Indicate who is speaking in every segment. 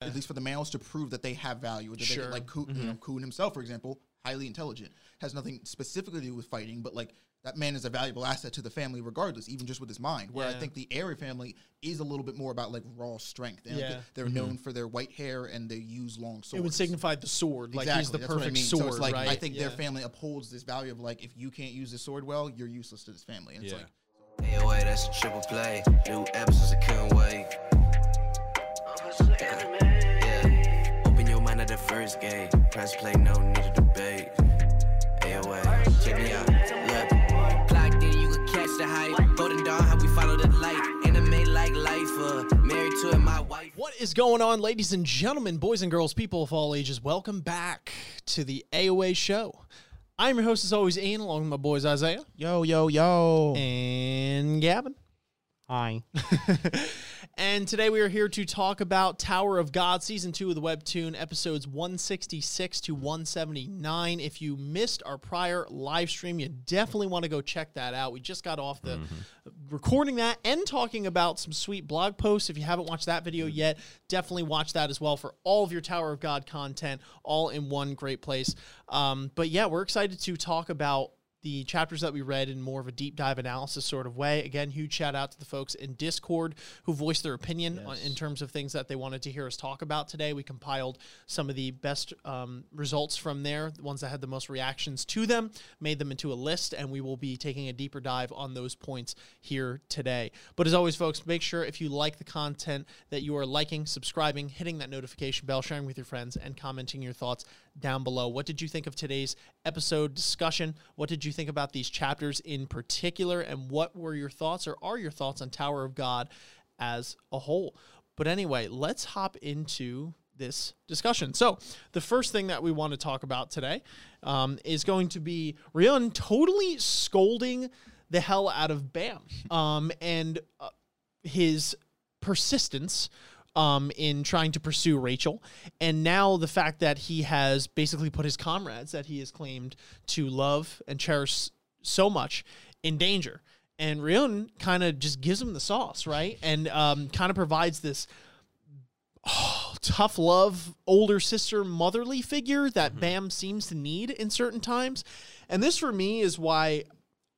Speaker 1: at least for the males, to prove that they have value. That they, like Khun, you know, mm-hmm. Khun himself, for example, highly intelligent, has nothing specifically to do with fighting, but like that man is a valuable asset to the family regardless, even just with his mind. Where I think the Arie family is a little bit more about like raw strength. And like,
Speaker 2: Yeah.
Speaker 1: they're mm-hmm. known for their white hair and they use long swords.
Speaker 2: It would signify the sword, like
Speaker 1: Exactly,
Speaker 2: he's the
Speaker 1: that's what I
Speaker 2: perfect
Speaker 1: mean.
Speaker 2: sword,
Speaker 1: So it's like
Speaker 2: right?
Speaker 1: I think their family upholds this value of like if you can't use the sword well, you're useless to this family. And it's
Speaker 3: Yeah.
Speaker 1: like
Speaker 4: AOA, that's a triple play. New episodes, I couldn't wait. First gate. Press play, no need to debate. AOA, check me out. Look. Clocked in, you could catch the hype. Golden Dawn, how we follow the light. Anime like life, uh, married to it, my wife.
Speaker 2: What is going on, ladies and gentlemen, boys and girls, people of all ages? Welcome back to the AOA show. I'm your host, as always, Ian, along with my boys Isaiah
Speaker 1: yo yo yo.
Speaker 2: and Gavin.
Speaker 3: Hi.
Speaker 2: And today we are here to talk about Tower of God, season two of the webtoon, episodes 166 to 179. If you missed our prior live stream, you definitely want to go check that out. We just got off the recording that and talking about some sweet blog posts. If you haven't watched that video yet, definitely watch that as well for all of your Tower of God content, all in one great place. Um, but yeah, we're excited to talk about the chapters that we read in more of a deep dive analysis sort of way. Again, huge shout out to the folks in Discord who voiced their opinion on, in terms of things that they wanted to hear us talk about today. We compiled some of the best um, results from there, the ones that had the most reactions to them, made them into a list, and we will be taking a deeper dive on those points here today. But as always, folks, make sure if you like the content that you are liking, subscribing, hitting that notification bell, sharing with your friends, and commenting your thoughts down below. What did you think of today's episode discussion? What did you think about these chapters in particular? And what were your thoughts or are your thoughts on Tower of God as a whole? But anyway, let's hop into this discussion. So, the first thing that we want to talk about today um, is going to be Ryun totally scolding the hell out of Bam um, and uh, his persistence um, in trying to pursue Rachel. And now the fact that he has basically put his comrades that he has claimed to love and cherish so much in danger. And Ryun kind of just gives him the sauce, right? And um, kind of provides this tough love older sister motherly figure that Bam seems to need in certain times. And this for me is why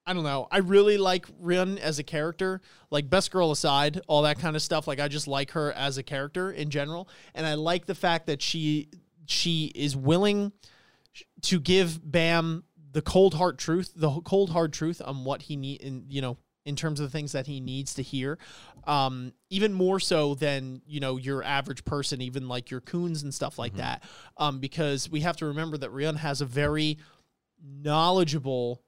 Speaker 2: I don't know. I really like Rin as a character. Like best girl aside, all that kind of stuff. Like I just like her as a character in general. And I like the fact that she she is willing to give Bam the cold hard truth, the cold hard truth on what he need in you know in terms of the things that he needs to hear, um, even more so than you know your average person, even like your Khuns and stuff like that, um, because we have to remember that Ryun has a very knowledgeable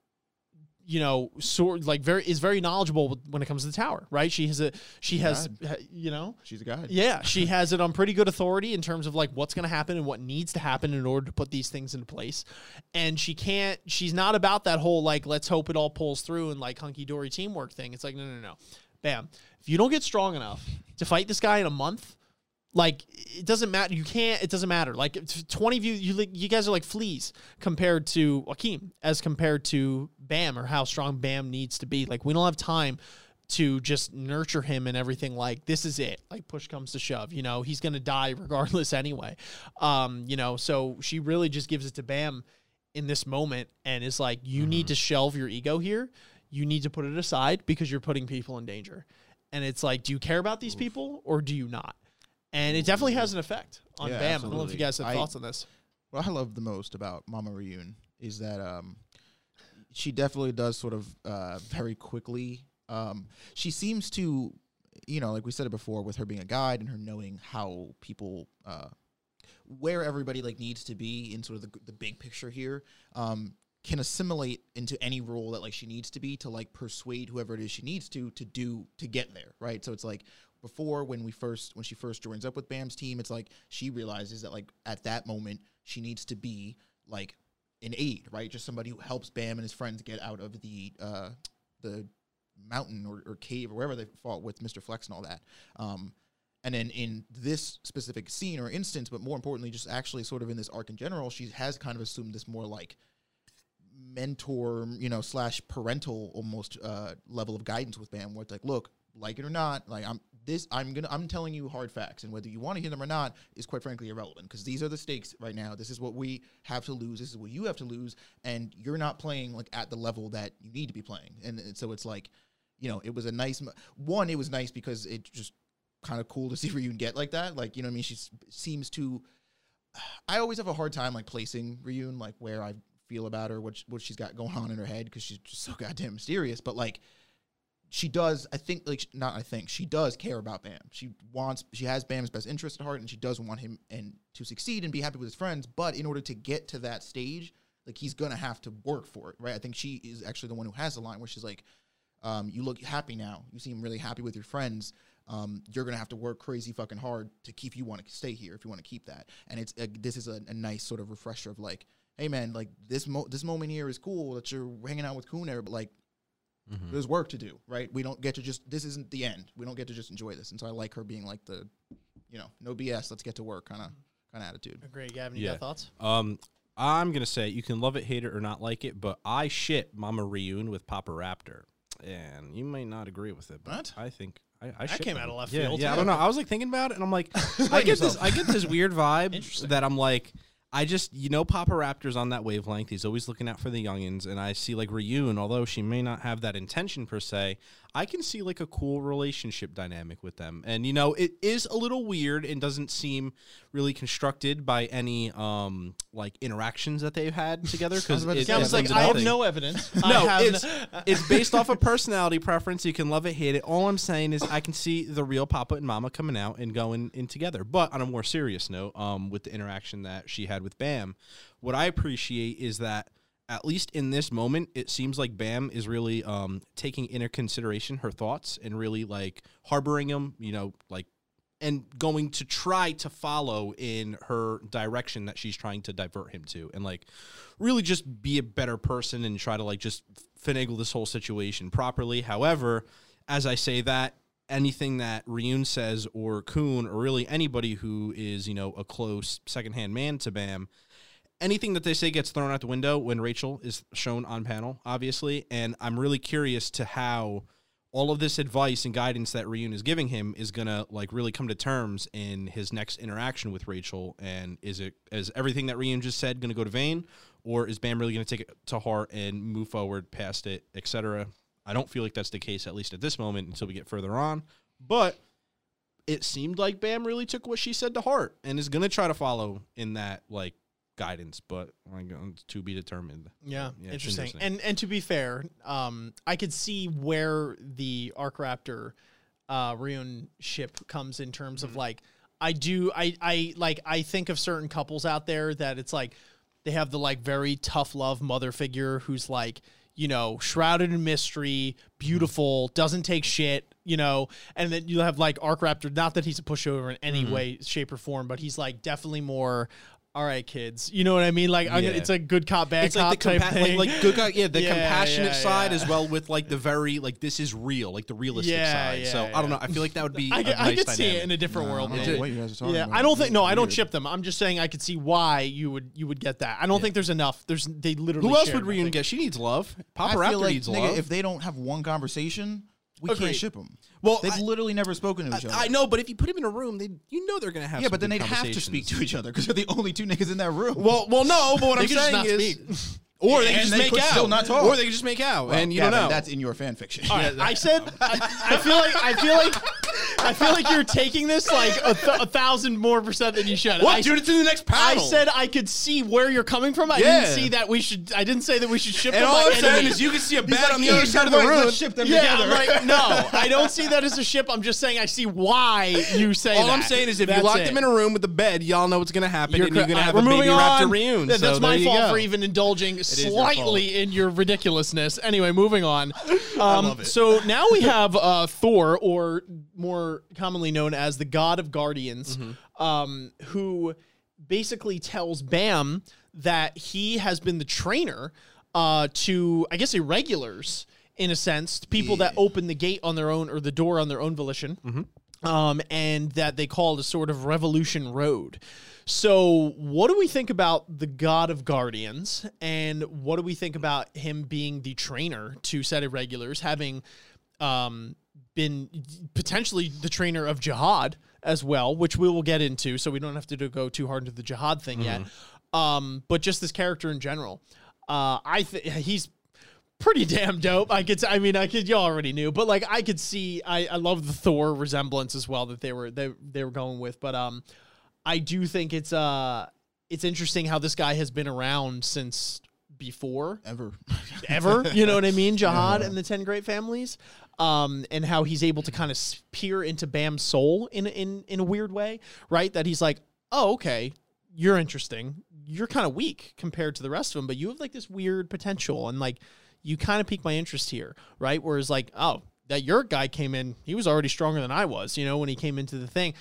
Speaker 2: you know sort like very is very knowledgeable when it comes to the tower right she has a she has you know
Speaker 1: She's a god.
Speaker 2: yeah, she has it on pretty good authority in terms of like what's going to happen and what needs to happen in order to put these things into place. And she can't, she's not about that whole like, let's hope it all pulls through and like hunky dory teamwork thing. It's like, no, no, no. Bam. If you don't get strong enough to fight this guy in a month, like it doesn't matter. You can't. It doesn't matter. Like twenty of you, you you guys are like fleas compared to Akeem, as compared to Bam or how strong Bam needs to be. Like we don't have time to just nurture him and everything. Like this is it. Like push comes to shove. You know he's gonna die regardless anyway. Um, you know so she really just gives it to Bam in this moment and is like, you need to shelve your ego here. You need to put it aside because you're putting people in danger. And it's like, do you care about these people or do you not? And it definitely has an effect on
Speaker 1: Yeah,
Speaker 2: Bam. I don't know if you guys have
Speaker 1: I-
Speaker 2: thoughts on this.
Speaker 1: What I love the most about Mama Ryun is that um, she definitely does sort of uh, very quickly. Um, she seems to, you know, like we said it before, with her being a guide and her knowing how people, uh, where everybody like needs to be in sort of the, the big picture here. Um, can assimilate into any role that like she needs to be to like persuade whoever it is she needs to to do to get there right so it's like before when we first when she first joins up with Bam's team it's like she realizes that like at that moment she needs to be like an aid right just somebody who helps Bam and his friends get out of the uh the mountain or, or cave or wherever they fought with Mr. Flex and all that um and then in this specific scene or instance but more importantly just actually sort of in this arc in general she has kind of assumed this more like mentor, you know, slash parental almost uh, level of guidance with Bam, where it's like, look, like it or not, like I'm this I'm gonna I'm telling you hard facts, and whether you want to hear them or not is quite frankly irrelevant because these are the stakes right now. This is what we have to lose. This is what you have to lose, and you're not playing like at the level that you need to be playing. And, and so it's like, you know, it was a nice one. It was nice because it just kind of cool to see Ryun get like that. Like you know, I mean, she seems to. I always have a hard time like placing Ryun like where I feel about her, what sh- what she's got going on in her head because she's just so goddamn mysterious. But like she does i think like not i think she does care about bam. She wants she has bam's best interest at heart and she does want him and to succeed and be happy with his friends but in order to get to that stage like he's gonna have to work for it right? I think she is actually the one who has the line where she's like um, you look happy now. You seem really happy with your friends. Um, you're gonna have to work crazy fucking hard to keep you want to stay here if you want to keep that. And it's a, this is a, a nice sort of refresher of like hey man like this mo- this moment here is cool that you're hanging out with Kuner but like
Speaker 3: Mhm.
Speaker 1: there's work to do, right? We don't get to just this isn't the end. We don't get to just enjoy this. And so I like her being like the, you know, no BS, let's get to work kind of kind of attitude.
Speaker 2: Agree. Gavin, you
Speaker 3: Yeah.
Speaker 2: got thoughts?
Speaker 3: Um, I'm gonna say you can love it, hate it, or not like it, but I ship Mama Ryun with Papa Raptor, and you might not agree with it, but
Speaker 1: What?
Speaker 3: I think I, I ship
Speaker 2: came out of left
Speaker 3: yeah,
Speaker 2: field.
Speaker 3: Yeah, I don't know. I was like thinking about it, and I'm like, I
Speaker 1: Explain
Speaker 3: get this. I get this weird vibe that I'm like. I just, you know, Papa Raptor's on that wavelength. He's always looking out for the youngins, and I see like Ryun, although she may not have that intention per se, I can see like a cool relationship dynamic with them. And you know, it is a little weird and doesn't seem really constructed by any um like interactions that they've had together. Because it,
Speaker 1: say,
Speaker 2: Yeah, I was like, I have no evidence.
Speaker 3: No, it's
Speaker 2: no-
Speaker 3: it's based off of personality preference. You can love it, hate it. All I'm saying is I can see the real Papa and Mama coming out and going in together. But on a more serious note, um, with the interaction that she had with Bam, what I appreciate is that at least in this moment, it seems like Bam is really um taking into consideration her thoughts and really like harboring them. You know, like and going to try to follow in her direction that she's trying to divert him to and like really just be a better person and try to like just finagle this whole situation properly however as i say that anything that Ryun says or Khun or really anybody who is you know a close secondhand man to Bam anything that they say gets thrown out the window when Rachel is shown on panel, obviously. And I'm really curious to how all of this advice and guidance that Ryun is giving him is gonna like really come to terms in his next interaction with Rachel. And is it is everything that Ryun just said gonna go to vain, or is Bam really gonna take it to heart and move forward past it, etc. I don't feel like that's the case at least at this moment until we get further on, but. It seemed like Bam really took what she said to heart and is gonna try to follow in that like guidance, but uh, to be determined.
Speaker 2: Yeah,
Speaker 3: Yeah,
Speaker 2: interesting.
Speaker 3: interesting.
Speaker 2: And and to be fair, um, I could see where the Arc Raptor uh Ryun ship comes in terms
Speaker 3: Mm-hmm.
Speaker 2: of like I do I I like I think of certain couples out there that it's like they have the like very tough love mother figure who's like you know shrouded in mystery beautiful doesn't take shit you know and then you have like arc raptor not that he's a pushover in any
Speaker 3: Mm-hmm.
Speaker 2: way shape or form but he's like definitely more all right kids you know what i mean like I'm gonna- it's a good cop bad
Speaker 3: It's
Speaker 2: cop
Speaker 3: like the
Speaker 2: type thing
Speaker 3: like, like good guy, yeah, the
Speaker 2: Yeah,
Speaker 3: compassionate
Speaker 2: yeah,
Speaker 3: side
Speaker 2: yeah.
Speaker 3: as well with like the very like this is real, like the realistic
Speaker 2: Yeah,
Speaker 3: side. so
Speaker 2: yeah,
Speaker 3: I don't know. I feel like that would be.
Speaker 2: I,
Speaker 3: a
Speaker 2: could- I
Speaker 3: nice
Speaker 2: could see it in a different
Speaker 1: Nah,
Speaker 2: world.
Speaker 1: I don't know what you guys are talking
Speaker 2: yeah,
Speaker 1: about.
Speaker 2: I don't think. No, I don't chip them. I'm just saying I could see why you would you would get that. I don't think there's enough. There's they literally.
Speaker 3: Who else would Ryun
Speaker 2: nothing.
Speaker 3: get? She needs love.
Speaker 1: I
Speaker 3: Papa
Speaker 1: feel
Speaker 3: Raptor
Speaker 1: like,
Speaker 3: needs
Speaker 1: nigga,
Speaker 3: love.
Speaker 1: if they don't have one conversation, we
Speaker 2: Agreed.
Speaker 1: can't ship them.
Speaker 3: well,
Speaker 1: They've
Speaker 3: I,
Speaker 1: literally never spoken to each other.
Speaker 3: I know, but if you put them in a room, they you know they're gonna have.
Speaker 1: yeah,
Speaker 3: some
Speaker 1: but then they'd have to speak to each other because they're the only two niggas in that room.
Speaker 3: Well, well, no, but what I'm
Speaker 2: could just
Speaker 3: saying
Speaker 2: not
Speaker 3: is,
Speaker 2: speak.
Speaker 3: or they can just
Speaker 1: they
Speaker 3: make
Speaker 1: could
Speaker 3: out,
Speaker 1: still not talk.
Speaker 3: or they can just make out,
Speaker 1: Well,
Speaker 3: and you
Speaker 1: Gavin,
Speaker 3: don't know.
Speaker 1: That's in your fan fiction.
Speaker 2: All right, I said I, I feel like I feel like I feel like you're taking this like a, th- a thousand more percent than you should.
Speaker 3: what,
Speaker 2: I,
Speaker 3: dude? It's in the next panel.
Speaker 2: I said I could see where you're coming from. I
Speaker 3: Yeah.
Speaker 2: didn't see that we should. I didn't say that we should ship
Speaker 3: and
Speaker 2: them
Speaker 3: all
Speaker 2: by
Speaker 3: I'm saying
Speaker 2: any
Speaker 3: is you can see a
Speaker 1: He's
Speaker 3: bat
Speaker 1: like,
Speaker 3: on the other side of the room.
Speaker 1: Let's ship them
Speaker 2: Yeah,
Speaker 1: together.
Speaker 2: I'm like, no, I don't see that as a ship. I'm just saying I see why you say
Speaker 3: All
Speaker 2: that.
Speaker 3: I'm saying is if
Speaker 2: That's
Speaker 3: you lock
Speaker 2: it.
Speaker 3: them in a room with the bed, y'all know what's gonna happen,
Speaker 2: You're
Speaker 3: and you're gonna
Speaker 2: all
Speaker 3: have a baby
Speaker 2: moving
Speaker 3: raptor
Speaker 2: on.
Speaker 3: reunion.
Speaker 2: That-
Speaker 3: so
Speaker 2: that's my
Speaker 3: you
Speaker 2: fault
Speaker 3: go.
Speaker 2: for even indulging
Speaker 3: your
Speaker 2: slightly in your ridiculousness. Anyway, moving on. Um,
Speaker 3: love it.
Speaker 2: So now we have uh, Thor, or more commonly known as the God of Guardians,
Speaker 3: Mm-hmm.
Speaker 2: um, who basically tells Bam that he has been the trainer uh, to, I guess, irregulars in a sense, people that open the gate on their own or the door on their own volition
Speaker 3: Mm-hmm.
Speaker 2: um, and that they called a sort of Revolution Road. So, what do we think about the God of Guardians, and what do we think about him being the trainer to set irregulars, having, um, been potentially the trainer of Jahad as well, which we will get into. So we don't have to do- go too hard into the Jahad thing yet. Um, but just this character in general, uh, I think he's pretty damn dope. I could, I mean, I could, you already knew, but like I could see, I, I love the Thor resemblance as well that they were they they were going with. But um, I do think it's uh, it's interesting how this guy has been around since before
Speaker 1: Ever.
Speaker 2: ever. You know what I mean? Jahad and the Ten Great Families, um, and how he's able to kind of peer into Bam's soul in in in a weird way, right? That he's like, oh, okay, you're interesting. You're kind of weak compared to the rest of them, but you have like this weird potential, and like you kind of pique my interest here, right? Whereas like, oh, that your guy came in, he was already stronger than I was, you know, when he came into the thing.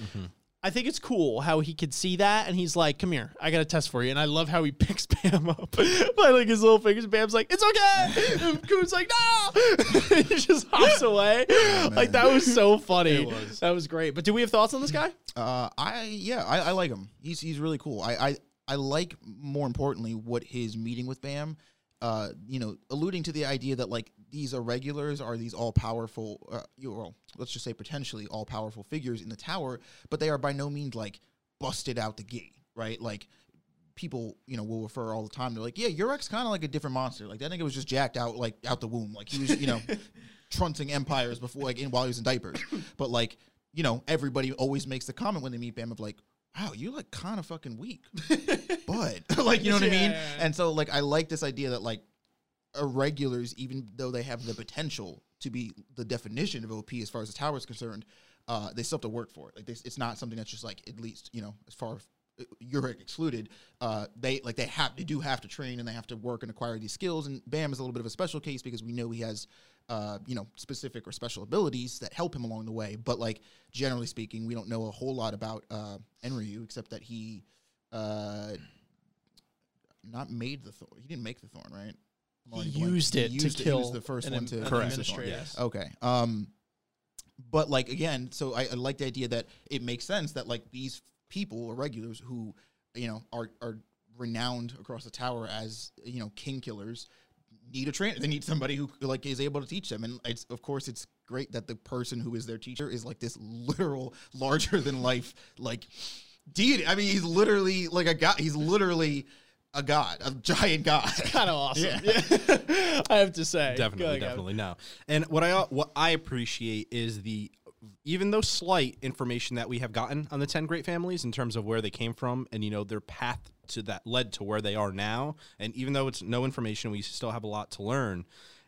Speaker 2: I think it's cool how he could see that and he's like, "Come here, I got a test for you." And I love how he picks Bam up by like his little fingers. Bam's like, "It's okay." And Khun's like, "No!" he just hops away. like that was so funny.
Speaker 3: Was.
Speaker 2: That was great. But do we have thoughts on this guy?
Speaker 1: Uh, I yeah, I, I like him. He's he's really cool. I, I I like more importantly what his meeting with Bam, uh, you know, alluding to the idea that like these irregulars are these all powerful, uh, you well, let's just say potentially all powerful figures in the tower, but they are by no means like busted out the gate, right? Like people, you know, will refer all the time. They're like, yeah, Urek's kind of like a different monster. Like that nigga was just jacked out, like out the womb. Like he was, you know, trunting empires before, like in while he was in diapers. But like, you know, everybody always makes the comment when they meet Bam of like, wow, you're like kind of fucking weak, but like, you know what I mean?
Speaker 2: Yeah.
Speaker 1: And so like, I like this idea that like irregulars, even though they have the potential to be the definition of OP as far as the tower is concerned, uh, they still have to work for it. Like this, it's not something that's just like at least you know as far as Urek excluded, uh, they like they have they do have to train and they have to work and acquire these skills. And Bam is a little bit of a special case because we know he has uh, you know specific or special abilities that help him along the way. But like generally speaking, we don't know a whole lot about uh, Enryu except that he uh, not made the thorn. He didn't make the thorn, right? I'm
Speaker 2: He used
Speaker 1: He
Speaker 2: it to
Speaker 1: used He
Speaker 2: kill
Speaker 1: was the first
Speaker 2: an
Speaker 1: one to
Speaker 2: an
Speaker 1: use the thorn.
Speaker 2: administrator.
Speaker 3: Yes.
Speaker 1: Okay. Um, but like again, so I, I like the idea that it makes sense that like these people or regulars who you know are are renowned across the tower as you know king killers need a trainer. They need somebody who like is able to teach them. And it's of course it's great that the person who is their teacher is like this literal larger than life like deity. I mean, he's literally like a guy. He's literally a god, a giant god.
Speaker 2: Kind of awesome.
Speaker 1: Yeah.
Speaker 2: Yeah. I have to say.
Speaker 3: Definitely, definitely no. And what I what I appreciate is the even though slight information that we have gotten on the 10 great families in terms of where they came from and you know their path to that led to where they are now and even though it's no information we still have a lot to learn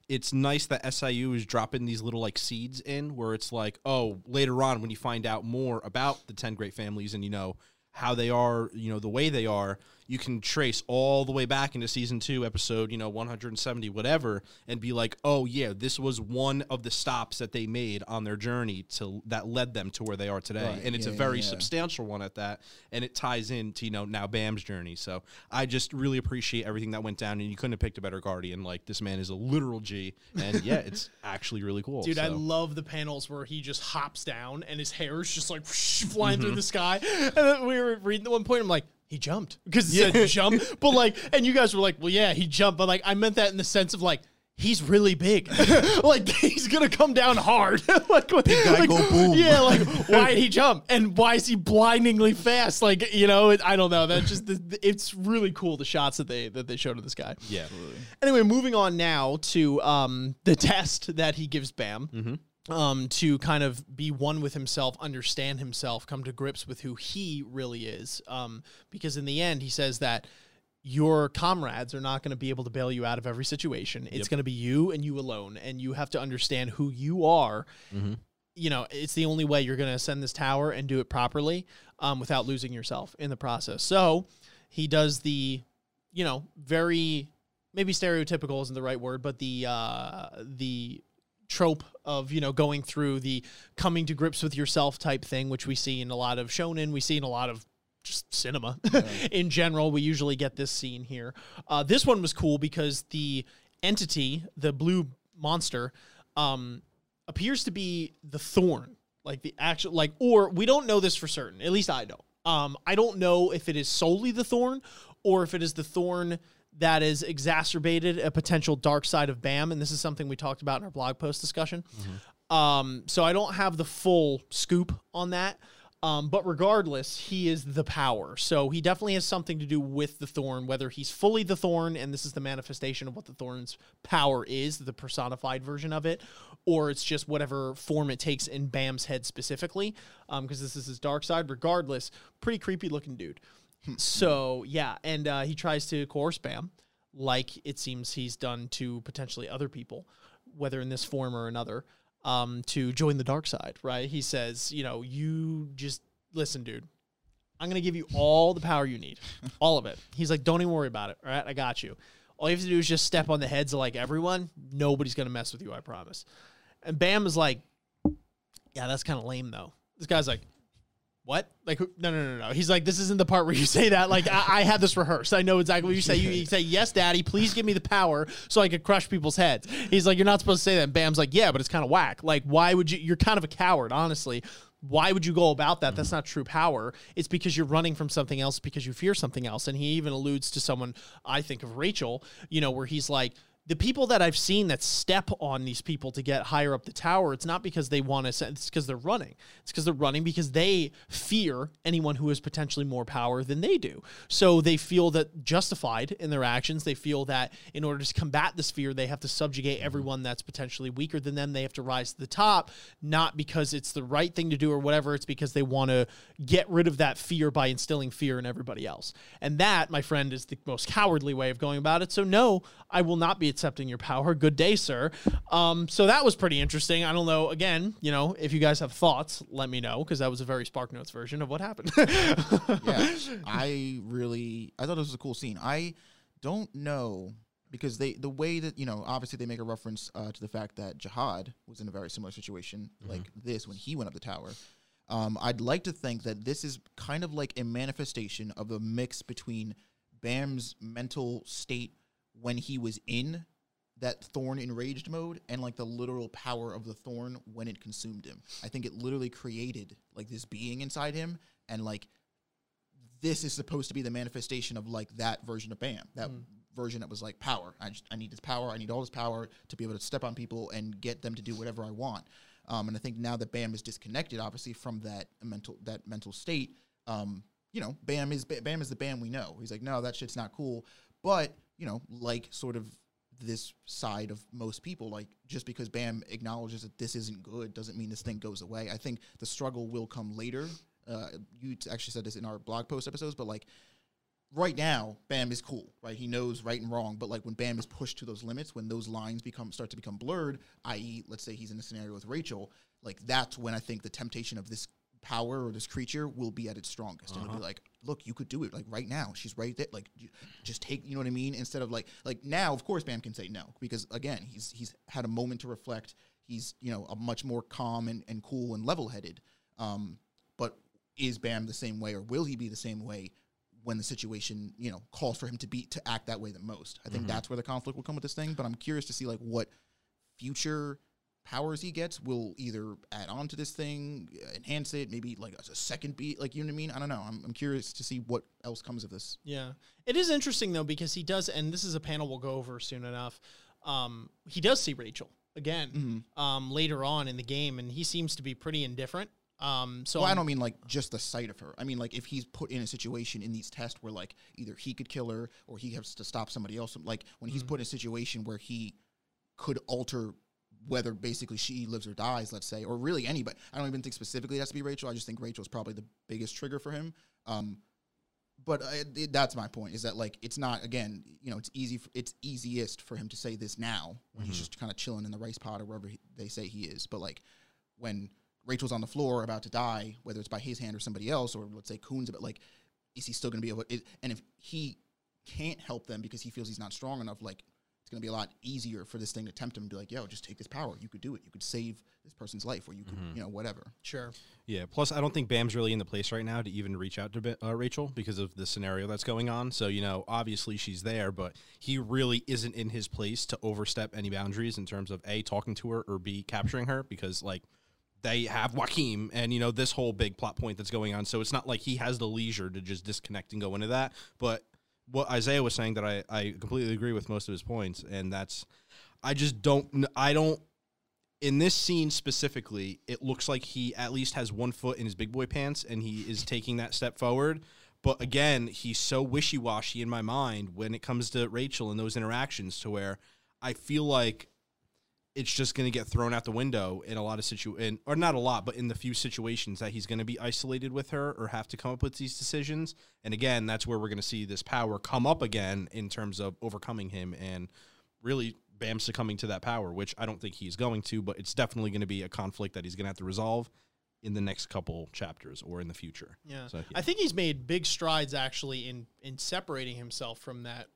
Speaker 3: it's nice that SIU is dropping these little like seeds in where it's like oh later on when you find out more about the 10 great families and you know how they are, you know, the way they are, you can trace all the way back into season two, episode, you know, 170, whatever, and be like, oh yeah, this was one of the stops that they made on their journey to that led them to where they are today.
Speaker 1: Right,
Speaker 3: And it's
Speaker 1: yeah,
Speaker 3: a very
Speaker 1: yeah, yeah.
Speaker 3: substantial one at that, and it ties into, you know, now Bam's journey. So I just really appreciate everything that went down, and you couldn't have picked a better guardian. Like this man is a literal G, and yeah, it's actually really cool.
Speaker 2: Dude, I love the panels where he just hops down and his hair is just like flying
Speaker 3: Mm-hmm.
Speaker 2: through the sky. And then we were reading at one point, I'm like, he jumped because it said jump. But like, and you guys were like, well, yeah, he jumped. But like, I meant that in the sense of like, he's really big. like, he's gonna come down hard. like, big
Speaker 1: guy go boom.
Speaker 2: Yeah, like, why did he jump? And why is he blindingly fast? Like, you know, it, I don't know. That just it's really cool the shots that they that they showed of this guy.
Speaker 3: yeah.
Speaker 2: Anyway, moving on now to um, the test that he gives Bam. Um, to kind of be one with himself, understand himself, come to grips with who he really is. Um, because in the end, he says that your comrades are not going to be able to bail you out of every situation. It's going to be you and you alone, and you have to understand who you are. You know, it's the only way you're going to ascend this tower and do it properly um, without losing yourself in the process. So he does the, you know, very maybe stereotypical isn't the right word, but the uh, the trope of you know going through the coming to grips with yourself type thing, which we see in a lot of shonen, we see in a lot of just cinema in general. We usually get this scene here. Uh, this one was cool because the entity, the blue monster, um, appears to be the thorn, like the actual, like, or we don't know this for certain. At least I don't. Um, I don't know if it is solely the thorn or if it is the thorn that is exacerbated a potential dark side of BAM. And this is something we talked about in our blog post discussion. Um, so I don't have the full scoop on that. Um, but regardless, he is the power. So he definitely has something to do with the thorn, whether he's fully the thorn and this is the manifestation of what the thorn's power is, the personified version of it, or it's just whatever form it takes in Bam's head specifically, because this is his dark side. Regardless, pretty creepy looking dude. So yeah, and uh, he tries to coerce Bam, like it seems he's done to potentially other people, whether in this form or another um, to join the dark side, right? He says, you know, you just listen, dude. I'm gonna give you all the power you need, all of it. He's like, don't even worry about it. All right, I got you. All you have to do is just step on the heads of like everyone. Nobody's gonna mess with you, I promise. And Bam is like, yeah, that's kind of lame though. This guy's like, what? Like, no, no, no, no. He's like, this isn't the part where you say that. Like, I, I had this rehearsed. I know exactly what you say. You, you say, yes, daddy, please give me the power so I could crush people's heads. He's like, you're not supposed to say that. And Bam's like, yeah, but it's kind of whack. Like, why would you? You're kind of a coward, honestly. Why would you go about that? That's not true power. It's because you're running from something else because you fear something else. And he even alludes to someone, I think of Rachel, you know, where he's like, the people that I've seen that step on these people to get higher up the tower, it's not because they want to, it's because they're running. It's because they're running because they fear anyone who has potentially more power than they do. So they feel that justified in their actions. They feel that in order to combat this fear, they have to subjugate mm-hmm. everyone that's potentially weaker than them. They have to rise to the top, not because it's the right thing to do or whatever. It's because they want to get rid of that fear by instilling fear in everybody else. And that, my friend, is the most cowardly way of going about it. So no, I will not be accepting your power. Good day, sir. Um, so that was pretty interesting. I don't know. Again, you know, if you guys have thoughts, let me know because that was a very Spark Notes version of what happened.
Speaker 1: yeah, I really I thought this was a cool scene. I don't know because they the way that you know obviously they make a reference uh, to the fact that Jahad was in a very similar situation like this when he went up the tower. Um, I'd like to think that this is kind of like a manifestation of a mix between Bam's mental state when he was in that thorn enraged mode and like the literal power of the thorn when it consumed him. I think it literally created like this being inside him and like this is supposed to be the manifestation of like that version of Bam. That version that was like power. I just I need his power. I need all his power to be able to step on people and get them to do whatever I want. Um, and I think now that Bam is disconnected, obviously from that mental that mental state, um, you know, Bam is Bam is the Bam we know. He's like, no, that shit's not cool. But you know, like sort of this side of most people, like just because Bam acknowledges that this isn't good doesn't mean this thing goes away. I think the struggle will come later. Uh, you actually said this in our blog post episodes, but like right now, Bam is cool, right? He knows right and wrong, but like when Bam is pushed to those limits, when those lines become start to become blurred, i.e., let's say he's in a scenario with Rachel, like that's when I think the temptation of this power or this creature will be at its strongest, and it'll be like, look, you could do it, like right now, she's right there, like just take, you know what I mean? Instead of like, like now, of course, Bam can say no because again, he's he's had a moment to reflect. He's you know a much more calm and, and cool and level headed. Um, but is Bam the same way, or will he be the same way when the situation you know calls for him to be to act that way the most? I think that's where the conflict will come with this thing. But I'm curious to see like what future powers he gets will either add on to this thing, enhance it, maybe like as a second beat, like you know what I mean. I don't know. I'm, I'm curious to see what else comes of this.
Speaker 2: Yeah. It is interesting though because he does and this is a panel we'll go over soon enough. Um he does see Rachel again
Speaker 1: Mm-hmm.
Speaker 2: um later on in the game and he seems to be pretty indifferent. Um so
Speaker 1: Well, I
Speaker 2: I'm-
Speaker 1: don't mean like just the sight of her. I mean like if he's put in a situation in these tests where like either he could kill her or he has to stop somebody else. Like when he's put in a situation where he could alter whether basically she lives or dies, let's say, or really anybody. I don't even think specifically it has to be Rachel. I just think Rachel's probably the biggest trigger for him. Um, but uh, it, that's my point is that like it's not again you know it's easy f it's easiest for him to say this now when he's just kind of chilling in the rice pot or wherever he, they say he is but like when Rachel's on the floor about to die whether it's by his hand or somebody else or let's say Khun's but like is he still going to be able and if he can't help them because he feels he's not strong enough like it's going to be a lot easier for this thing to tempt him to be like yo just take this power you could do it you could save this person's life or you could you know whatever
Speaker 2: sure.
Speaker 3: Yeah. Plus, I don't think Bam's really in the place right now to even reach out to uh, Rachel because of the scenario that's going on. So, you know, obviously she's there, but he really isn't in his place to overstep any boundaries in terms of A, talking to her or B, capturing her because, like, they have Joaquim and, you know, this whole big plot point that's going on. So it's not like he has the leisure to just disconnect and go into that. But what Isaiah was saying that I, I completely agree with most of his points. And that's, I just don't, I don't, in this scene specifically, it looks like he at least has one foot in his big boy pants and he is taking that step forward. But again, he's so wishy washy in my mind when it comes to Rachel and those interactions to where I feel like it's just going to get thrown out the window in a lot of situations, or not a lot, but in the few situations that he's going to be isolated with her or have to come up with these decisions. And again, that's where we're going to see this power come up again in terms of overcoming him and really Bam succumbing to that power, which I don't think he's going to, but it's definitely going to be a conflict that he's going to have to resolve in the next couple chapters or in the future.
Speaker 2: Yeah.
Speaker 3: So, yeah.
Speaker 2: I think he's made big strides actually in in separating himself from that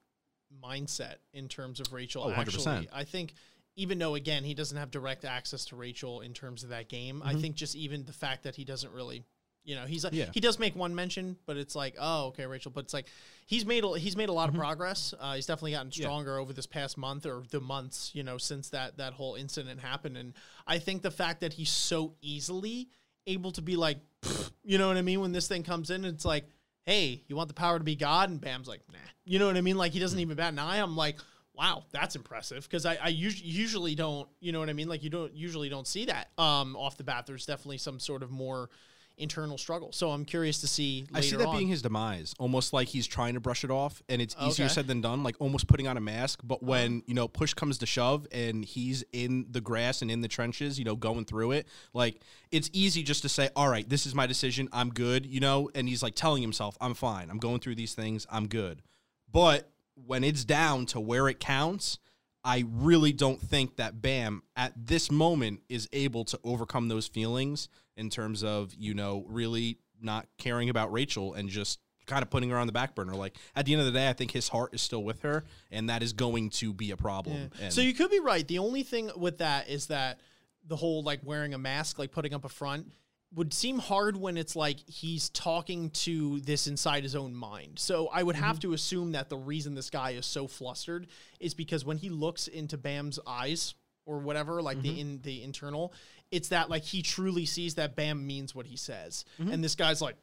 Speaker 2: mindset in terms of Rachel.
Speaker 3: Oh, 100%.
Speaker 2: Actually, I think even though again he doesn't have direct access to Rachel in terms of that game, I think just even the fact that he doesn't really. You know, he's like
Speaker 3: Mm-hmm. Yeah.
Speaker 2: he does make one mention, but it's like, oh, okay, Rachel. But it's like he's made a, he's made a lot
Speaker 3: Mm-hmm.
Speaker 2: of progress. Uh, he's definitely gotten stronger over this past month or the months, you know, since that that whole incident happened. And I think the fact that he's so easily able to be like, you know what I mean? When this thing comes in, it's like, hey, you want the power to be God? And Bam's like, nah. You know what I mean? Like he doesn't even bat an eye. I'm like, wow, that's impressive because I, I us- usually don't. You know what I mean? Like you don't usually don't see that um, off the bat. There's definitely some sort of more internal struggle. So I'm curious to see. Later
Speaker 3: I see that
Speaker 2: on.
Speaker 3: being his demise, almost like he's trying to brush it off, and it's easier
Speaker 2: Okay.
Speaker 3: said than done. Like almost putting on a mask, but when you know push comes to shove, and he's in the grass and in the trenches, you know, going through it, like it's easy just to say, "All right, this is my decision. I'm good," you know, and he's like telling himself, "I'm fine. I'm going through these things. I'm good." But when it's down to where it counts, I really don't think that Bam at this moment is able to overcome those feelings in terms of, you know, really not caring about Rachel and just kind of putting her on the back burner. Like at the end of the day, I think his heart is still with her and that is going to be a problem. And
Speaker 2: so you could be right. The only thing with that is that the whole like wearing a mask, like putting up a front, would seem hard when it's like he's talking to this inside his own mind. So I would have mm-hmm. to assume that the reason this guy is so flustered is because when he looks into Bam's eyes or whatever, like the mm-hmm. in the internal, it's that like he truly sees that Bam means what he says, mm-hmm. and this guy's like.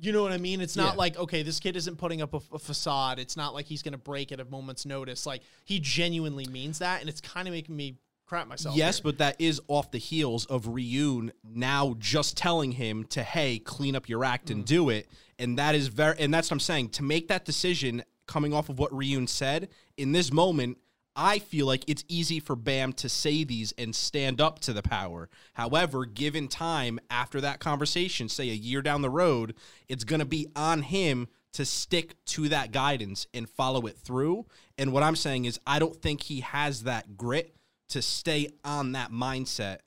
Speaker 2: You know what I mean? It's not
Speaker 3: Yeah.
Speaker 2: like okay, this kid isn't putting up a, a facade. It's not like he's going to break at a moment's notice. Like he genuinely means that, and it's kind of making me crap myself.
Speaker 3: Yes,
Speaker 2: here.
Speaker 3: but that is off the heels of Ryun now just telling him to hey, clean up your act
Speaker 2: Mm.
Speaker 3: and do it. And that is very and that's what I'm saying. To make that decision coming off of what Ryun said, in this moment, I feel like it's easy for Bam to say these and stand up to the power. However, given time after that conversation, say a year down the road, it's gonna be on him to stick to that guidance and follow it through. And what I'm saying is I don't think he has that grit to stay on that mindset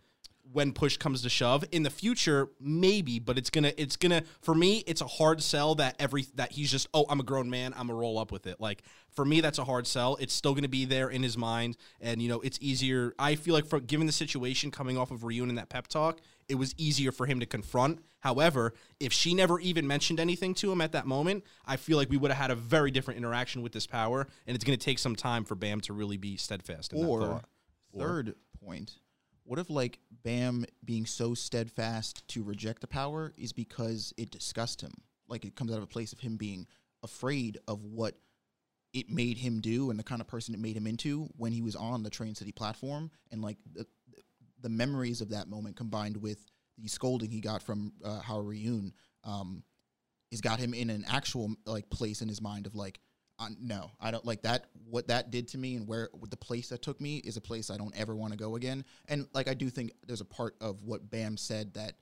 Speaker 3: when push comes to shove. In the future maybe but it's gonna it's gonna for me it's a hard sell that every that he's just oh i'm a grown man i'm gonna roll up with it. Like for me that's a hard sell. It's still gonna be there in his mind and you know it's easier i feel like for given the situation coming off of Ryun and that pep talk it was easier for him to confront. However if she never even mentioned anything to him at that moment i feel like we would have had a very different interaction with this power and it's gonna take some time for bam to really be steadfast in that
Speaker 1: Or
Speaker 3: thought.
Speaker 1: Third point, what if like Bam being so steadfast to reject the power is because it disgusts him? Like it comes out of a place of him being afraid of what it made him do and the kind of person it made him into when he was on the Train City platform, and like the, the memories of that moment combined with the scolding he got from uh, Hwaryun, um, has got him in an actual like place in his mind of like, uh, no, I don't like that. What that did to me and where the place that took me is a place I don't ever want to go again. And like I do think there's a part of what Bam said that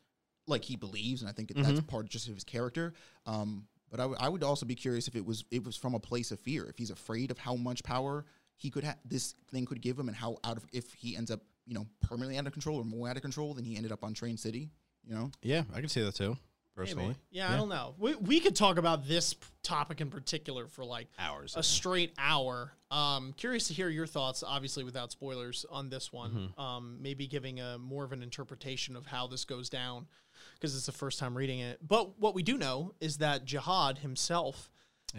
Speaker 1: like he believes, and I think that's part just of his character. Um, but I, w- I would also be curious if it was it was from a place of fear, if he's afraid of how much power he could have, this thing could give him, and how out of if he ends up you know permanently out of control or more out of control than he ended up on Train City. You know,
Speaker 3: yeah i can see that too personally
Speaker 2: Maybe. Yeah, I don't know. We, we could talk about this topic in particular for like
Speaker 3: Hours,
Speaker 2: a
Speaker 3: yeah.
Speaker 2: straight hour. Um, curious to hear your thoughts, obviously without spoilers, on this one.
Speaker 3: Mm-hmm.
Speaker 2: Um, maybe giving a more of an interpretation of how this goes down because it's the first time reading it. But what we do know is that Jahad himself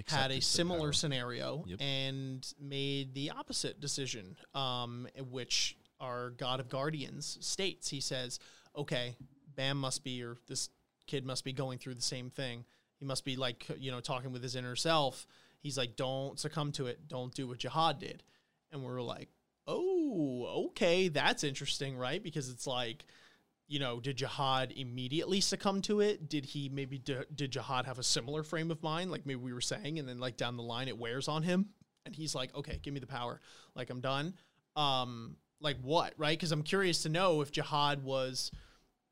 Speaker 2: had a similar scenario
Speaker 3: Yep.
Speaker 2: and made the opposite decision, um, which our God of Guardians states. He says, okay, Bam must be, or this kid must be going through the same thing. He must be like, you know, talking with his inner self. He's like, don't succumb to it. Don't do what Jahad did. And we're like, Oh, okay, that's interesting, right? Because it's like, you know, did Jahad immediately succumb to it? Did he maybe d- did Jahad have a similar frame of mind, like maybe we were saying, and then like down the line it wears on him, and he's like, okay, give me the power, like I'm done. Um, like what, right? Because I'm curious to know if Jahad was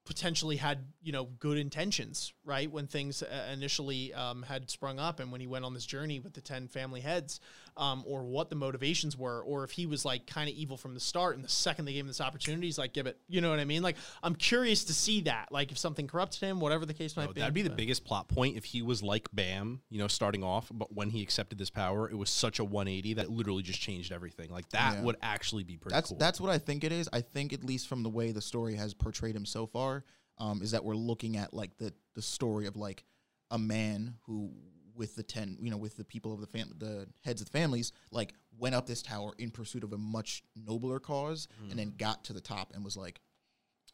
Speaker 2: potentially had you know good intentions right? When things uh, initially um, had sprung up and when he went on this journey with the 10 family heads um, or what the motivations were or if he was like kind of evil from the start and the second they gave him this opportunity he's like give it you know what i mean like i'm curious to see that like if something corrupted him whatever the case might
Speaker 3: Oh,
Speaker 2: be
Speaker 3: that'd be the
Speaker 2: but-
Speaker 3: biggest plot point if he was like Bam, you know, starting off, but when he accepted this power, it was such a 180 that it literally just changed everything. Like that
Speaker 1: Yeah.
Speaker 3: would actually be pretty
Speaker 1: That's
Speaker 3: cool.
Speaker 1: that's what I think it is. I think at least from the way the story has portrayed him so far, um, is that we're looking at like the the story of like a man who with the ten, you know, with the people of the fam- the heads of the families, like went up this tower in pursuit of a much nobler cause, and hmm. then got to the top and was like,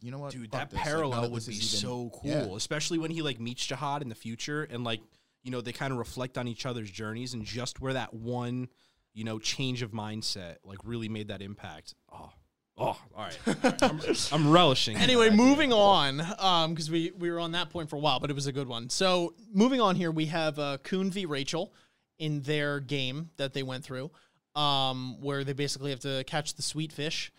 Speaker 1: you know what,
Speaker 3: Dude,
Speaker 1: Fuck
Speaker 3: that
Speaker 1: this.
Speaker 3: Parallel
Speaker 1: of
Speaker 3: would be
Speaker 1: even-
Speaker 3: so cool,
Speaker 1: Yeah.
Speaker 3: especially when he like meets Jahad in the future and like you know they kind of reflect on each other's journeys and just where that one you know change of mindset like really made that impact. Oh, oh, all right, all right. I'm, I'm relishing.
Speaker 2: Anyway, moving on, um, because we we were on that point for a while, but it was a good one. So moving on here, we have uh, Khun v Rachel in their game that they went through, um, where they basically have to catch the sweet fish.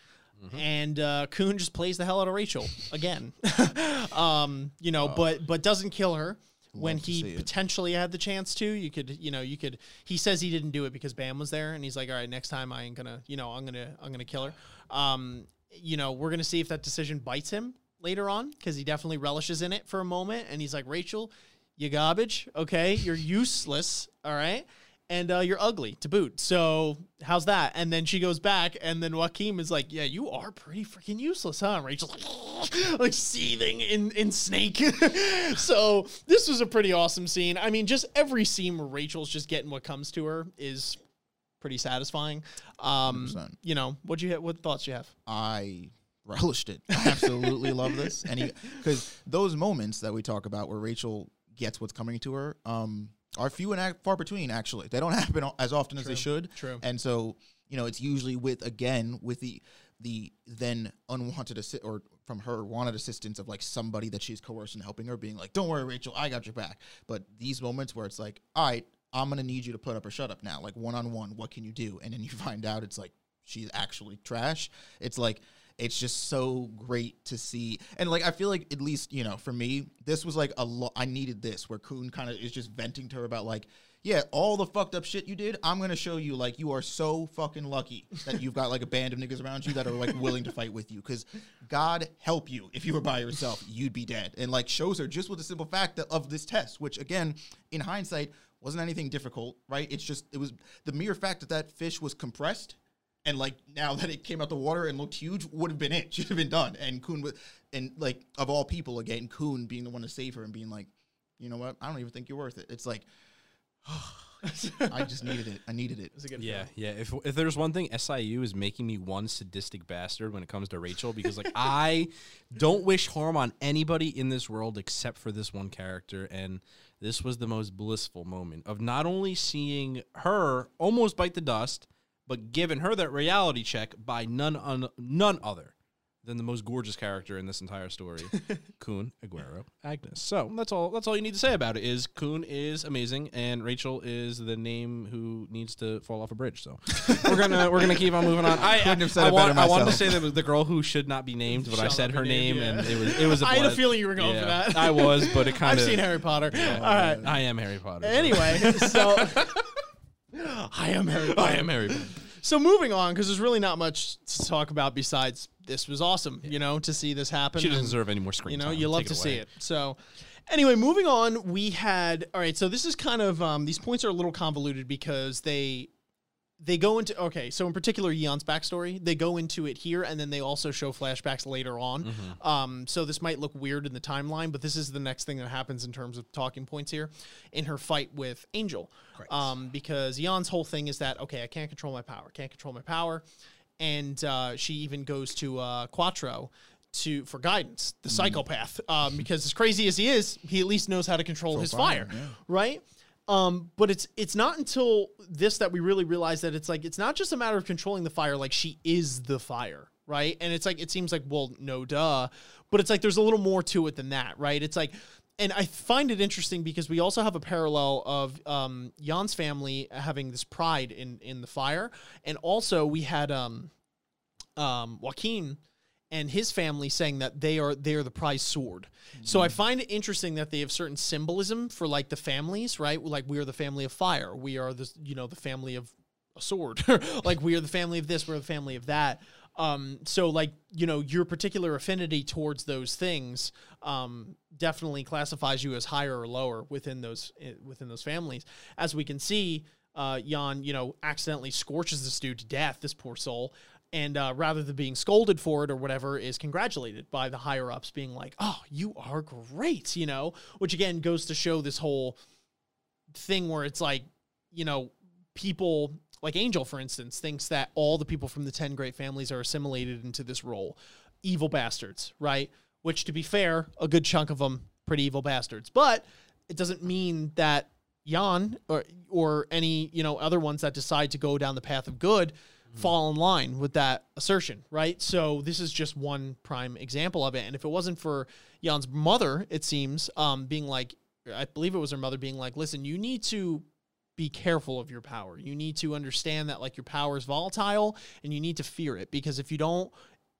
Speaker 3: Mm-hmm.
Speaker 2: And uh, Khun just plays the hell out of Rachel again, um, you know, but but doesn't kill her when
Speaker 1: Love to
Speaker 2: he
Speaker 1: it.
Speaker 2: potentially had the chance to. You could, you know, you could. He says he didn't do it because Bam was there, and he's like, all right, next time I ain't gonna, you know, I'm gonna, I'm gonna kill her. Um, you know, we're gonna see if that decision bites him later on because he definitely relishes in it for a moment, and he's like, Rachel, you garbage, okay, you're useless, all right. And uh, you're ugly to boot. So how's that? And then she goes back, and then Joaquin is like, "Yeah, you are pretty freaking useless, huh?" And Rachel's like, like seething in in snake. so this was a pretty awesome scene. I mean, just every scene where Rachel's just getting what comes to her is pretty satisfying. Um,
Speaker 1: 100%.
Speaker 2: you know, what you ha- what thoughts you have?
Speaker 1: I relished it. I absolutely love this, and because those moments that we talk about where Rachel gets what's coming to her, um, are few and far between. Actually, they don't happen as often as they should.
Speaker 2: true.
Speaker 1: And so, you know, it's usually with again with the the then unwanted assi- or from her wanted assistance of like somebody that she's coerced and helping her, being like, "Don't worry, Rachel, I got your back." But these moments where it's like, "All right, I'm gonna need you to put up or shut up now, like one on one. What can you do?" And then you find out it's like she's actually trash. It's like it's just so great to see, and like I feel like at least you know for me, this was like a lot. I needed this where Khun kind of is just venting to her about like. Yeah, all the fucked up shit you did, I'm gonna show you. Like, you are so fucking lucky that you've got like a band of niggas around you that are like willing to fight with you. Because God help you, if you were by yourself, you'd be dead. And like shows her just with the simple fact that, of this test, which again, in hindsight, wasn't anything difficult, right? It's just it was the mere fact that that fish was compressed and like now that it came out the water and looked huge would have been it should have been done and Khun was and like of all people again Khun being the one to save her and being like you know what I don't even think you're worth it it's like I just needed it I needed it
Speaker 2: It's a good
Speaker 3: Yeah,
Speaker 2: feeling.
Speaker 3: yeah. If if there's one thing, SIU is making me one sadistic bastard when it comes to Rachel because like I don't wish harm on anybody in this world except for this one character, and this was the most blissful moment of not only seeing her almost bite the dust, but giving her that reality check by none un, none other than the most gorgeous character in this entire story, Khun Aguero Agnis. So that's all. That's all you need to say about it. Is Khun is amazing, and Rachel is the name who needs to fall off a bridge. So we're gonna we're gonna keep on moving on. I,
Speaker 1: Couldn't have said
Speaker 3: I,
Speaker 1: it
Speaker 3: want, I wanted to say that was the girl who should not be named, but I said her
Speaker 2: named,
Speaker 3: name, and it was it was. A
Speaker 2: I had a feeling you were going for
Speaker 3: Yeah,
Speaker 2: that.
Speaker 3: I was, but it kind of.
Speaker 2: I've seen Harry Potter. All right.
Speaker 3: I am Harry Potter.
Speaker 2: Anyway, so I am Harry. Potter.
Speaker 3: I am Harry Potter.
Speaker 2: So moving on, because there's really not much to talk about besides this was awesome. You know, to see this happen.
Speaker 3: She doesn't
Speaker 2: and-
Speaker 3: deserve any more screen
Speaker 2: you know
Speaker 3: time.
Speaker 2: you love to see it so anyway moving on we had all right so this is kind of um, these points are a little convoluted because they they go into okay so in particular Yeon's backstory they go into it here and then they also show flashbacks later on
Speaker 3: Mm-hmm.
Speaker 2: um, so this might look weird in the timeline but this is the next thing that happens in terms of talking points here in her fight with Angel um, because Yeon's whole thing is that okay I can't control my power can't control my power and uh, she even goes to uh, Quaetro to for guidance, the psychopath, um, because as crazy as he is, he at least knows how to control his
Speaker 1: fire,
Speaker 2: fire,
Speaker 1: yeah.
Speaker 2: right? Um, but it's it's not until this that we really realize that it's like it's not just a matter of controlling the fire, like she is the fire, right? And it's like it seems like, well, no duh. But it's like there's a little more to it than that, right? It's like and I find it interesting because we also have a parallel of um, Jan's family having this pride in in the fire, and also we had um, um, Joaquin and his family saying that they are they are the prize sword. So I find it interesting that they have certain symbolism for like the families, right? Like we are the family of fire, we are the you know the family of a sword, like we are the family of this, we're the family of that. Um, so like you know your particular affinity towards those things um, definitely classifies you as higher or lower within those eh, within those families. As we can see, uh, Jan you know accidentally scorches this dude to death. This poor soul and uh, rather than being scolded for it or whatever is congratulated by the higher ups being like oh you are great you know which again goes to show this whole thing where it's like you know people like angel for instance thinks that all the people from the 10 great families are assimilated into this role evil bastards right which to be fair a good chunk of them pretty evil bastards but it doesn't mean that Jan or or any you know other ones that decide to go down the path of good fall in line with that assertion, right? So this is just one prime example of it. And if it wasn't for Jan's mother, it seems, um, being like, I believe it was her mother being like, listen, you need to be careful of your power. You need to understand that like your power is volatile and you need to fear it because if you don't,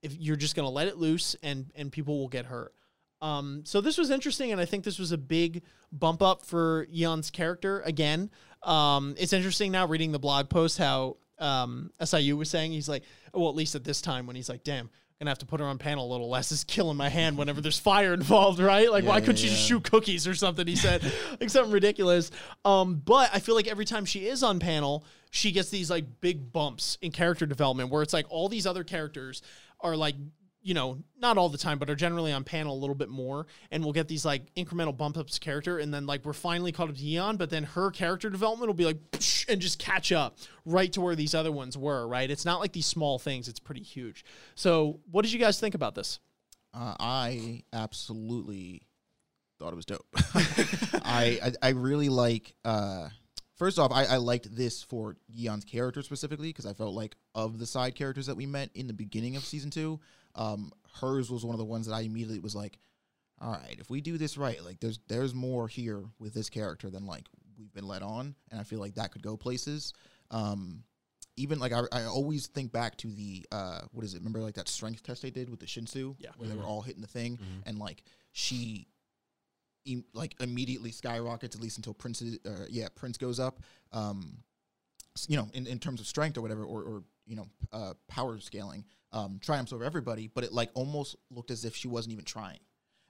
Speaker 2: if you're just going to let it loose and and people will get hurt. Um, so this was interesting, and I think this was a big bump up for Jan's character again. Um, it's interesting now reading the blog post how um, SIU was saying he's like, well, at least at this time when he's like, damn, gonna have to put her on panel a little less. Is killing my hand whenever there's fire involved, right? Like, why couldn't you just
Speaker 1: yeah.
Speaker 2: shoot cookies or something? He said, like something ridiculous. Um, but I feel like every time she is on panel, she gets these like big bumps in character development where it's like all these other characters are like you know, not all the time, but are generally on panel a little bit more, and we'll get these like incremental bump ups character, and then like we're finally caught up to Yeon, but then her character development will be like and just catch up right to where these other ones were. Right? It's not like these small things; it's pretty huge. So, what did you guys think about this?
Speaker 1: Uh, I absolutely thought it was dope. I, I I really like. Uh, first off, I, I liked this for Yeon's character specifically because I felt like of the side characters that we met in the beginning of season two, um, hers was one of the ones that I immediately was like, all right, if we do this right, like there's there's more here with this character than like we've been led on, and I feel like that could go places. Um, even like I, I always think back to the uh what is it? Remember like that strength test they did with the Shinsu,
Speaker 2: Yeah.
Speaker 1: where they were all hitting the thing, and like she, like immediately skyrockets at least until Prince, is, uh, yeah, Prince goes up. Um, you know, in, in terms of strength or whatever, or, or you know, uh, power scaling, um, triumphs over everybody. But it like almost looked as if she wasn't even trying,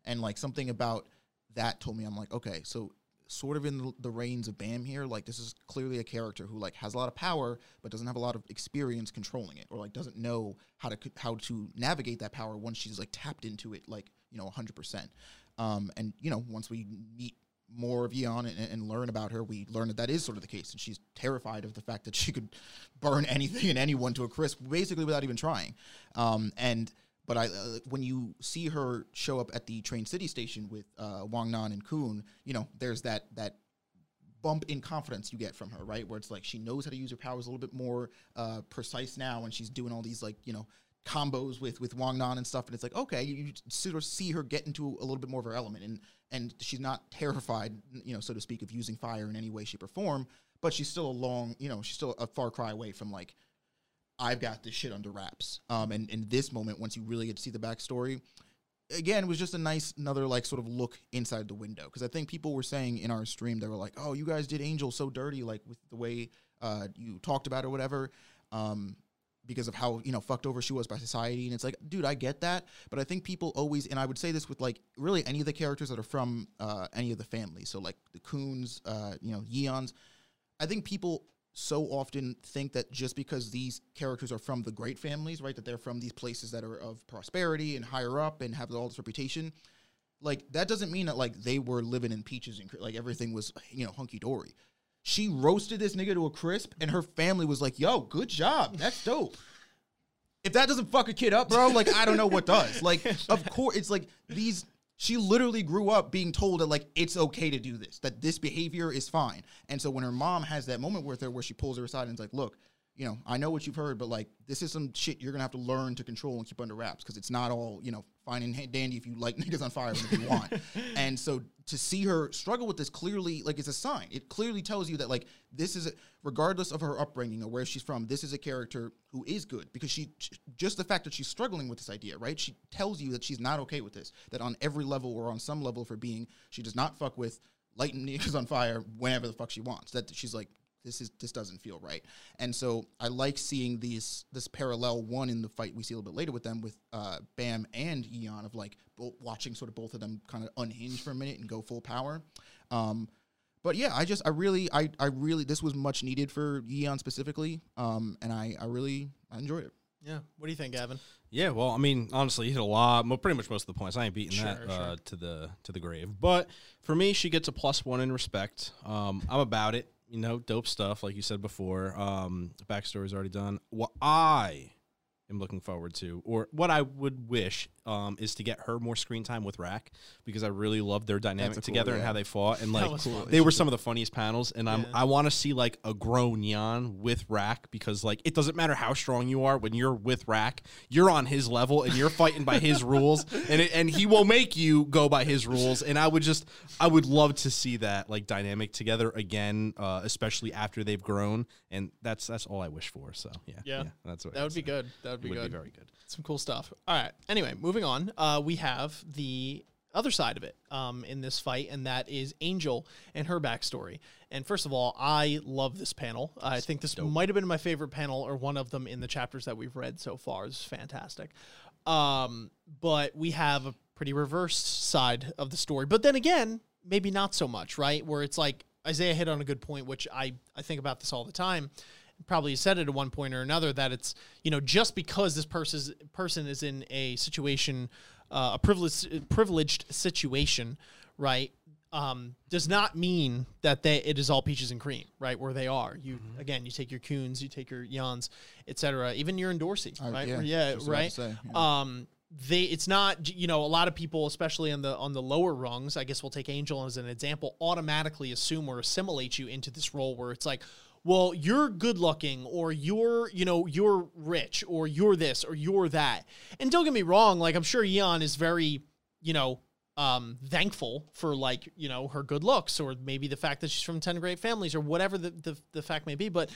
Speaker 1: and like something about that told me I'm like, okay, so sort of in the, the reins of Bam here, like this is clearly a character who like has a lot of power but doesn't have a lot of experience controlling it, or like doesn't know how to how to navigate that power once she's like tapped into it, like you know, 100. Um, and you know, once we meet more of Yeon and, and learn about her, we learn that that is sort of the case, and she's terrified of the fact that she could burn anything and anyone to a crisp, basically without even trying. Um, and but I, uh, when you see her show up at the train city station with uh, Wang Nan and Khun, you know, there's that that bump in confidence you get from her, right? Where it's like she knows how to use her powers a little bit more uh, precise now, and she's doing all these like you know combos with with Wang Nan and stuff, and it's like okay, you, sort of see her get into a little bit more of her element, and and she's not terrified, you know, so to speak, of using fire in any way, shape, or form, but she's still a long, you know, she's still a far cry away from like I've got this shit under wraps. Um, and in this moment, once you really get to see the backstory, again, it was just a nice another like sort of look inside the window because I think people were saying in our stream they were like, "Oh, you guys did Angel so dirty, like with the way uh, you talked about or whatever." Um, because of how you know fucked over she was by society, and it's like, dude, I get that, but I think people always, and I would say this with like really any of the characters that are from uh, any of the families, so like the Khuns, uh, you know, Yeons, I think people so often think that just because these characters are from the great families, right, that they're from these places that are of prosperity and higher up and have all this reputation, like that doesn't mean that like they were living in peaches and like everything was you know hunky dory. She roasted this nigga to a crisp, and her family was like, "Yo, good job, that's dope." If that doesn't fuck a kid up, bro, like I don't know what does. Like, of course, it's like these she literally grew up being told that like it's okay to do this, that this behavior is fine. And so when her mom has that moment with her where she pulls her aside and is like, "Look, you know, I know what you've heard, but like this is some shit you're gonna have to learn to control and keep under wraps because it's not all you know fine and dandy if you like niggas on fire if you want. and so to see her struggle with this clearly, like it's a sign. It clearly tells you that like this is, a, regardless of her upbringing or where she's from, this is a character who is good because she just the fact that she's struggling with this idea, right? She tells you that she's not okay with this. That on every level or on some level of her being, she does not fuck with lighting niggas on fire whenever the fuck she wants. That she's like, this is this doesn't feel right. And so I like seeing these this parallel one in the fight we see a little bit later with them with uh, Bam and Yeon of like bo- watching sort of both of them kind of unhinge for a minute and go full power. Um, but yeah, I just I really I I really this was much needed for Yeon specifically. Um, and I I really I enjoyed it.
Speaker 2: Yeah. What do you think, Gavin?
Speaker 3: Yeah, well, I mean, honestly, you hit a lot, mo- pretty much most of the points. I ain't beating
Speaker 2: Sure,
Speaker 3: that uh,
Speaker 2: sure.
Speaker 3: to the to the grave. But for me, she gets a plus one in respect. Um, I'm about it. You know, dope stuff, like you said before. Um, backstory's already done. What I am looking forward to, or what I would wish, um, is to get her more screen time with Rak because I really love their dynamic
Speaker 1: cool-
Speaker 3: together and how they fought. And like,
Speaker 2: fun.
Speaker 3: they were some of the funniest panels. And I'm I want to see like a grown Yeon with Rak because like it doesn't matter how strong you are when you're with Rak, you're on his level and you're fighting by his rules, and it, and he will make you go by his rules. And I would just I would love to see that like dynamic together again, uh, especially after they've grown. And that's that's all I wish for. So yeah,
Speaker 2: Yeah.
Speaker 3: that's what
Speaker 2: That would be good. That would
Speaker 3: It
Speaker 2: be
Speaker 3: would
Speaker 2: good.
Speaker 3: be very good.
Speaker 2: Some cool stuff. All right. Anyway, moving on. Uh, we have the other side of it um, in this fight, and that is Angel and her backstory. And first of all, I love this panel. I think this might have been my favorite panel, or one of them in the chapters that we've read so far. Is fantastic. Um, but we have a pretty reversed side of the story. But then again, maybe not so much, right? Where it's like Isaiah hit on a good point, which I, I think about this all the time probably said it at one point or another that it's you know just because this person's person is in a situation uh, a privileged privileged situation right um, does not mean that they it is all peaches and cream right where they are. You again you take your Khuns you take your Yeons etc even you're Endorsi
Speaker 1: Uh,
Speaker 2: right?
Speaker 1: yeah,
Speaker 2: yeah
Speaker 1: just about to
Speaker 2: right
Speaker 1: say, yeah.
Speaker 2: um they it's not you know a lot of people especially on the on the lower rungs i guess we'll take angel as an example automatically assume or assimilate you into this role where it's like well you're good looking or you're you know you're rich or you're this or you're that. And don't get me wrong like i'm sure Yeon is very you know um thankful for like you know her good looks or maybe the fact that she's from 10 great families or whatever the, the, the fact may be. But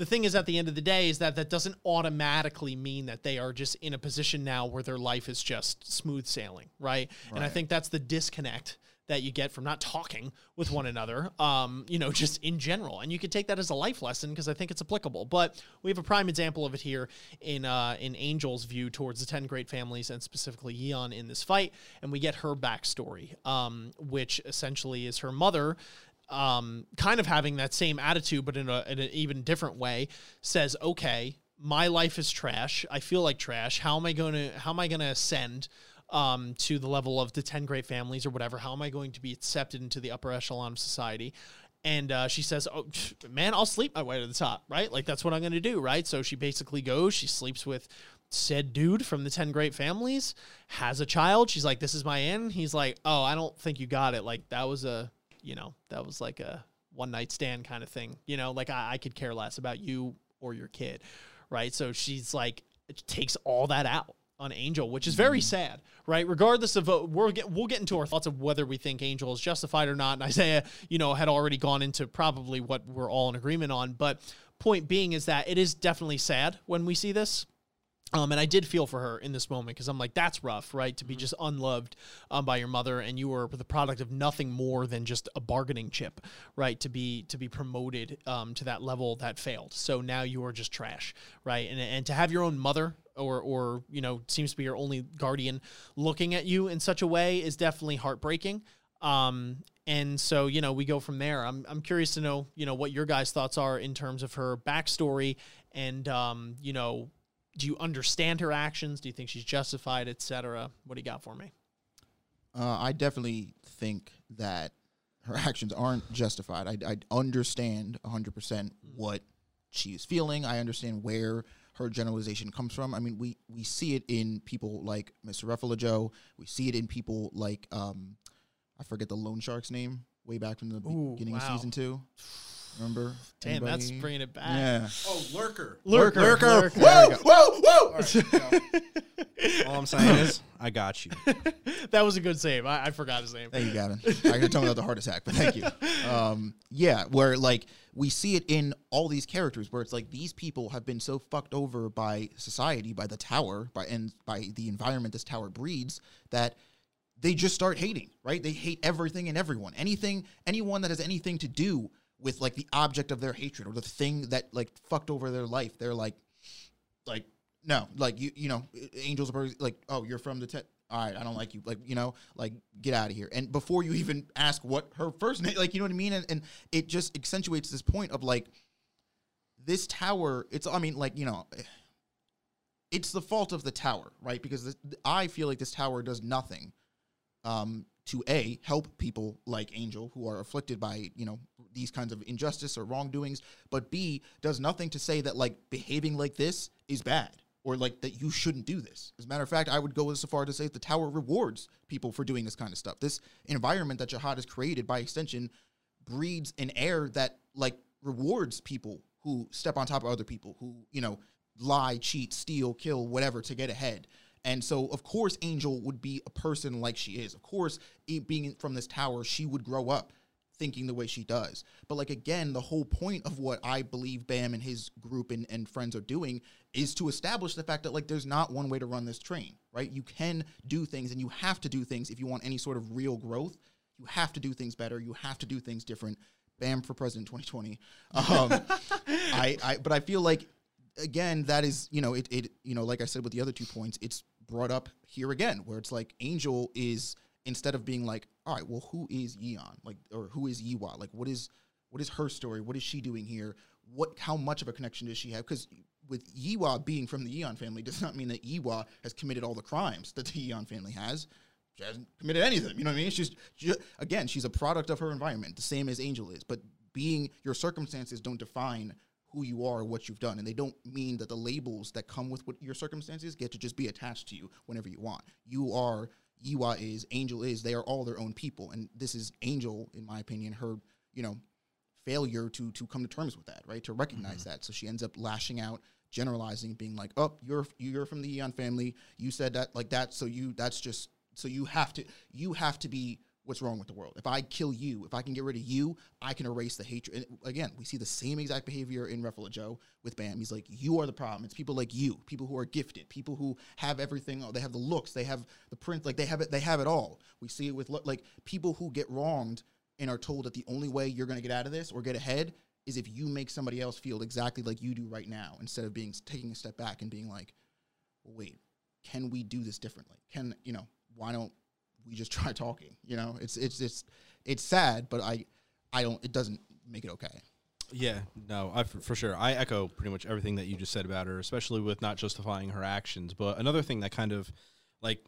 Speaker 2: the thing is at the end of the day is that that doesn't automatically mean that they are just in a position now where their life is just smooth sailing right, and i think that's the disconnect that you get from not talking with one another um you know just in general and you could take that as a life lesson because i think it's applicable but we have a prime example of it here in uh in angel's view towards the 10 great families and specifically Yeon in this fight and we get her backstory um which essentially is her mother um, kind of having that same attitude, but in, a, in an even different way, says, "Okay, my life is trash. I feel like trash. How am I going to How am I going to ascend um, to the level of the ten great families or whatever? How am I going to be accepted into the upper echelon of society?" And uh, she says, "Oh man, I'll sleep my way to the top, right? Like that's what I'm going to do, right?" So she basically goes. She sleeps with said dude from the 10 great families has a child she's like this is my end he's like oh i don't think you got it like that was a you know, that was like a one night stand kind of thing. You know, like I, I could care less about you or your kid, right? So she's like, it takes all that out on Angel, which is very sad, right? Regardless of uh, we'll get we'll get into our thoughts of whether we think Angel is justified or not. And Isaiah, you know, had already gone into probably what we're all in agreement on. But point being is that it is definitely sad when we see this. Um, and I did feel for her in this moment because I'm like, that's rough, right? To be just unloved um, by your mother, and you were the product of nothing more than just a bargaining chip, right? To be to be promoted um, to that level that failed. So now you are just trash, right? And and to have your own mother or or you know seems to be your only guardian looking at you in such a way is definitely heartbreaking. Um, and so you know we go from there. I'm I'm curious to know you know what your guys' thoughts are in terms of her backstory and um, you know do you understand her actions? Do you think she's justified, etc.? What do you got for me?
Speaker 1: Uh, I definitely think that her actions aren't justified. I, I understand 100% what she's feeling. I understand where her generalization comes from. I mean, we we see it in people like Mr. Reflejo. We see it in people like um, I forget the loan shark's name way back from the
Speaker 2: Ooh,
Speaker 1: beginning of season two. Remember?
Speaker 2: Damn, that's bringing it back.
Speaker 1: Yeah.
Speaker 3: Oh, lurker.
Speaker 2: Lurker.
Speaker 1: Lurker.
Speaker 2: Lurker.
Speaker 1: Whoa, whoa, whoa!
Speaker 3: All I'm saying is, I got you.
Speaker 2: That was a good save. I, I forgot his name.
Speaker 1: Thank you, Gavin. I could tell me about the heart attack, but thank you. Um, yeah, where like we see it in all these characters, where it's like these people have been so fucked over by society, by the tower, by and by the environment this tower breeds that they just start hating. Right? They hate everything and everyone. Anything, anyone that has anything to do with like the object of their hatred or the thing that like fucked over their life. They're like, like no, like you, you know, angels are like, oh, you're from the. Te- all right, I don't like you. Like, you know, like get out of here. And before you even ask what her first name, like, you know what I mean? And, and it just accentuates this point of like this tower. It's, I mean, like, you know, it's the fault of the tower, right? Because this, I feel like this tower does nothing um, to a help people like Angel who are afflicted by you know these kinds of injustice or wrongdoings, but b does nothing to say that like behaving like this is bad or like that you shouldn't do this. As a matter of fact, I would go as far to say the tower rewards people for doing this kind of stuff. This environment that Jahad has created by extension breeds an air that like rewards people who step on top of other people who you know lie cheat steal kill whatever to get ahead and so of course angel would be a person like she is. Of course being from this tower she would grow up thinking the way she does. But like again the whole point of what i believe bam and his group and, and friends are doing is to establish the fact that like there's not one way to run this train right? You can do things and you have to do things if you want any sort of real growth. You have to do things better. You have to do things different. Bam for president 2020 um, I, I but i feel like again that is you know it, it you know like i said with the other two points it's brought up here again where it's like angel is instead of being like all right well who is yeon like or who is Yihwa like what is what is her story what is she doing here what how much of a connection does she have because with Yihwa being from the Yeon family does not mean that Yihwa has committed all the crimes that the Yeon family has. She hasn't committed anything. You know what I mean? She's she, again, she's a product of her environment, the same as Angel is. But being your circumstances don't define who you are what you've done, and they don't mean that the labels that come with what your circumstances get to just be attached to you whenever you want. You are Yihwa is Angel is. They are all their own people, and this is Angel, in my opinion, her you know failure to to come to terms with that, right? To recognize mm-hmm. that. So she ends up lashing out, generalizing, being like, "Oh, you're you're from the Yeon family. You said that like that, so you that's just so you have to you have to be what's wrong with the world. If I kill you, if I can get rid of you, I can erase the hatred." And again, we see the same exact behavior in Reflejo with Bam. He's like, "You are the problem. It's people like you, people who are gifted, people who have everything. Oh, they have the looks, they have the print, like they have it. They have it all. We see it with like people who get wronged." and are told that the only way you're going to get out of this or get ahead is if you make somebody else feel exactly like you do right now instead of being taking a step back and being like wait can we do this differently can you know why don't we just try talking you know it's it's it's it's sad but i i don't it doesn't make it okay
Speaker 3: Yeah, no, I for, for sure. I echo pretty much everything that you just said about her, especially with not justifying her actions. But another thing that kind of like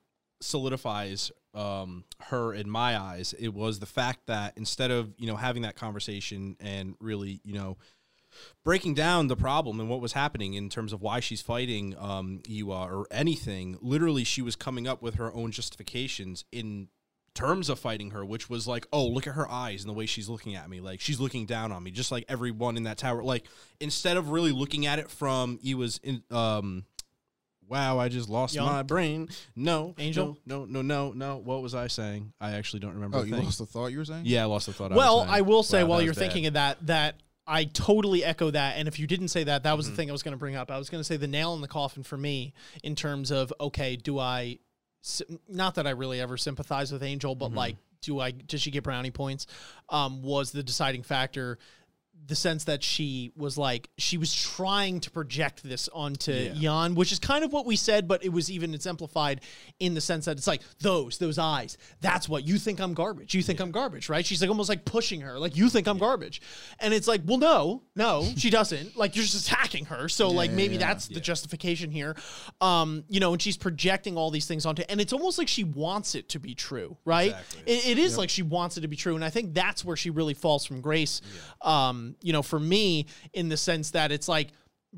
Speaker 3: solidifies um, her in my eyes, it was the fact that instead of you know having that conversation and really you know breaking down the problem and what was happening in terms of why she's fighting um, Yihwa or anything, literally she was coming up with her own justifications in terms of fighting her, which was like, oh, look at her eyes and the way she's looking at me. Like she's looking down on me, just like everyone in that tower. Like instead of really looking at it from Yihwa's in um Wow, I just lost
Speaker 2: Young?
Speaker 3: my brain. No,
Speaker 2: Angel?
Speaker 3: No, no, no, no, no. What was I saying? I actually don't remember.
Speaker 1: oh
Speaker 3: the
Speaker 1: you
Speaker 3: thing.
Speaker 1: lost the thought you were saying
Speaker 3: Yeah, I lost the thought.
Speaker 2: well,
Speaker 3: I, was
Speaker 2: I will say
Speaker 3: Wow,
Speaker 2: while you're
Speaker 3: bad.
Speaker 2: thinking of that, that I totally echo that. And if you didn't say that, that
Speaker 3: Mm-hmm.
Speaker 2: was the thing I was going to bring up. I was going to say the nail in the coffin for me in terms of okay, do I? Not that I really ever sympathize with Angel,
Speaker 3: Mm-hmm.
Speaker 2: but like, do I? Does she get brownie points? Um, was the deciding factor. The sense that she was like she was trying to project this onto
Speaker 3: Yeah.
Speaker 2: Jan, which is kind of what we said, but it was even exemplified in the sense that it's like those, those eyes. That's what you think I'm garbage. You think I'm garbage, right? She's like almost like pushing her, like you think I'm garbage, and it's like, well, no, no, she doesn't. Like you're just attacking her, so like maybe
Speaker 1: yeah,
Speaker 2: that's the justification here, um, you know. And she's projecting all these things onto, and it's almost like she wants it to be true, right?
Speaker 3: Exactly.
Speaker 2: It, it is like she wants it to be true, and I think that's where she really falls from grace. Um, you know, for me, in the sense that it's like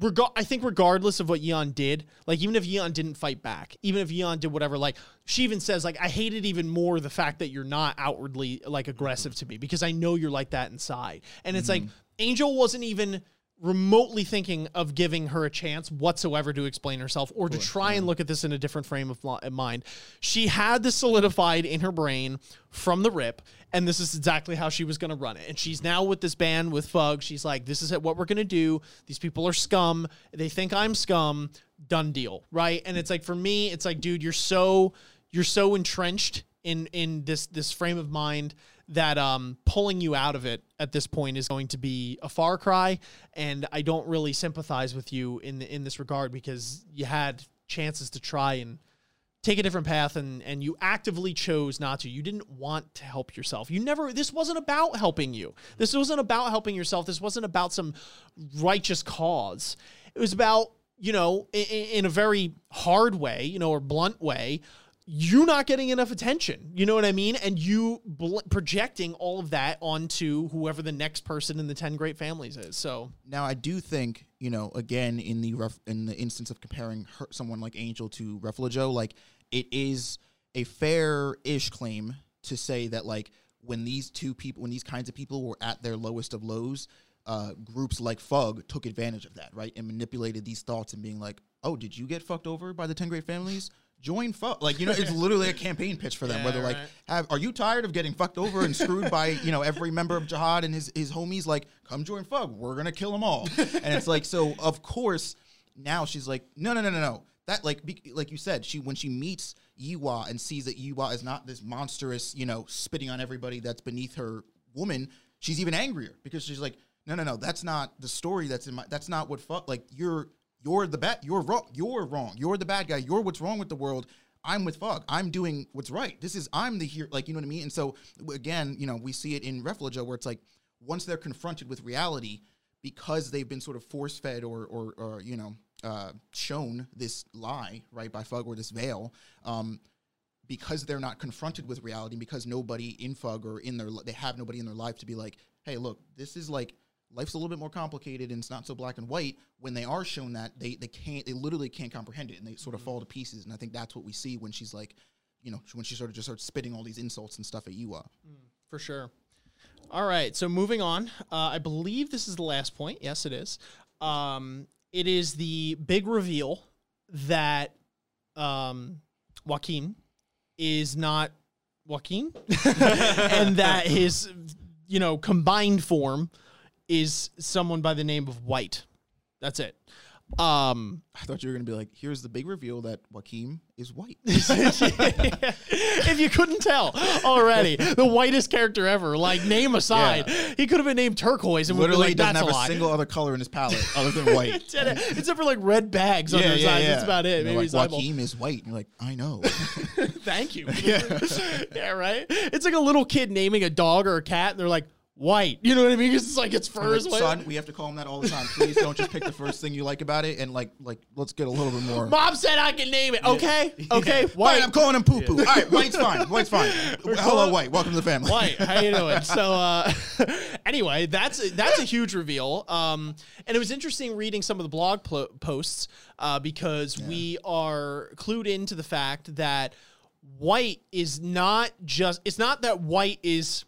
Speaker 2: reg- I think regardless of what Yeon did, like even if Yeon didn't fight back, even if Yeon did whatever, like she even says, like I hated even more the fact that you're not outwardly like aggressive to me because I know you're like that inside, and it's like mm-hmm. Angel wasn't even remotely thinking of giving her a chance whatsoever to explain herself or to try and mm-hmm. look at this in a different frame of mind. She had this solidified in her brain from the rip, and this is exactly how she was going to run it. And she's now with this band with Fug. She's like, this is what we're going to do. These people are scum. They think I'm scum. Done deal, right? And it's like for me, it's like, dude, you're so you're so entrenched in in this this frame of mind that um pulling you out of it at this point is going to be a far cry. And I don't really sympathize with you in in this regard because you had chances to try and take a different path and and you actively chose not to. You didn't want to help yourself. You never this wasn't about helping you. This wasn't about helping yourself. This wasn't about some righteous cause. It was about you know in, in a very hard way you know or blunt way you not getting enough attention you know what i mean? And you bl- projecting all of that onto whoever the next person in the 10 great families is so.
Speaker 1: Now, I do think you know, again, in the ref, in the instance of comparing her, someone like Angel to Reflejo, like it is a fair-ish claim to say that like when these two people, when these kinds of people were at their lowest of lows, uh, groups like Fug took advantage of that, right, and manipulated these thoughts and being like, "Oh, did you get fucked over by the ten great families?" Join fuck like you know, it's literally a campaign pitch for them.
Speaker 2: Yeah,
Speaker 1: where they're like, have, "Are you tired of getting fucked over and screwed by you know every member of Jahad and his his homies? Like, come join fuck We're gonna kill them all." and it's like, so of course now she's like, "No, no, no, no, no." That like be, like you said, she when she meets Yihwa and sees that Yihwa is not this monstrous, you know, spitting on everybody that's beneath her woman, she's even angrier because she's like, "No, no, no, that's not the story that's in my. That's not what fuck. Like you're." You're the bad. You're wrong. You're wrong. You're the bad guy. You're what's wrong with the world. I'm with Fug. I'm doing what's right. This is I'm the here. Like you know what I mean. And so again, you know, we see it in Reflejo where it's like once they're confronted with reality because they've been sort of force fed or or, or you know uh, shown this lie right by Fug or this veil. Um, because they're not confronted with reality, because nobody in Fug or in their they have nobody in their life to be like, hey, look, this is like life's a little bit more complicated and it's not so black and white. When they are shown that, they they can't they literally can't comprehend it and they sort of fall to pieces. And I think that's what we see when she's like, you know, when she sort of just starts spitting all these insults and stuff at Yua.
Speaker 2: for sure. All right, so moving on. Uh, I believe this is the last point. Yes, it is. Um, it is the big reveal that um, Joaquin is not Joaquin, and that his, you know, combined form is someone by the name of White. That's it. Um,
Speaker 1: I thought you were gonna be like, here's the big reveal that Joaquin is white.
Speaker 2: if you couldn't tell already, the whitest character ever. Like name aside, he could have been named turquoise and
Speaker 1: Literally
Speaker 2: like,
Speaker 1: doesn't
Speaker 2: that's
Speaker 1: have
Speaker 2: a
Speaker 1: a single other color in his palette other than white.
Speaker 2: Except for like red bags on their sides. That's about it. Maybe
Speaker 1: like. Joaquin is white. And you're like, I know.
Speaker 2: Thank you. yeah. Yeah. right. It's like a little kid naming a dog or a cat, and they're like white. You know what I mean? 'Cause it's like its fur is
Speaker 1: Like,
Speaker 2: white.
Speaker 1: son, we have to call him that all the time. Please don't just pick the first thing you like about it and like like let's get a little bit more.
Speaker 2: Mom said I can name it. Okay. Okay.
Speaker 1: White.
Speaker 2: White.
Speaker 1: I'm calling him poo poo. All right, white's fine. White's fine. Hello, white. Welcome to the family.
Speaker 2: White, how you doing? So, uh, anyway, that's that's a huge reveal. Um, and it was interesting reading some of the blog plo- posts uh, because we are clued into the fact that White is not just. It's not that White is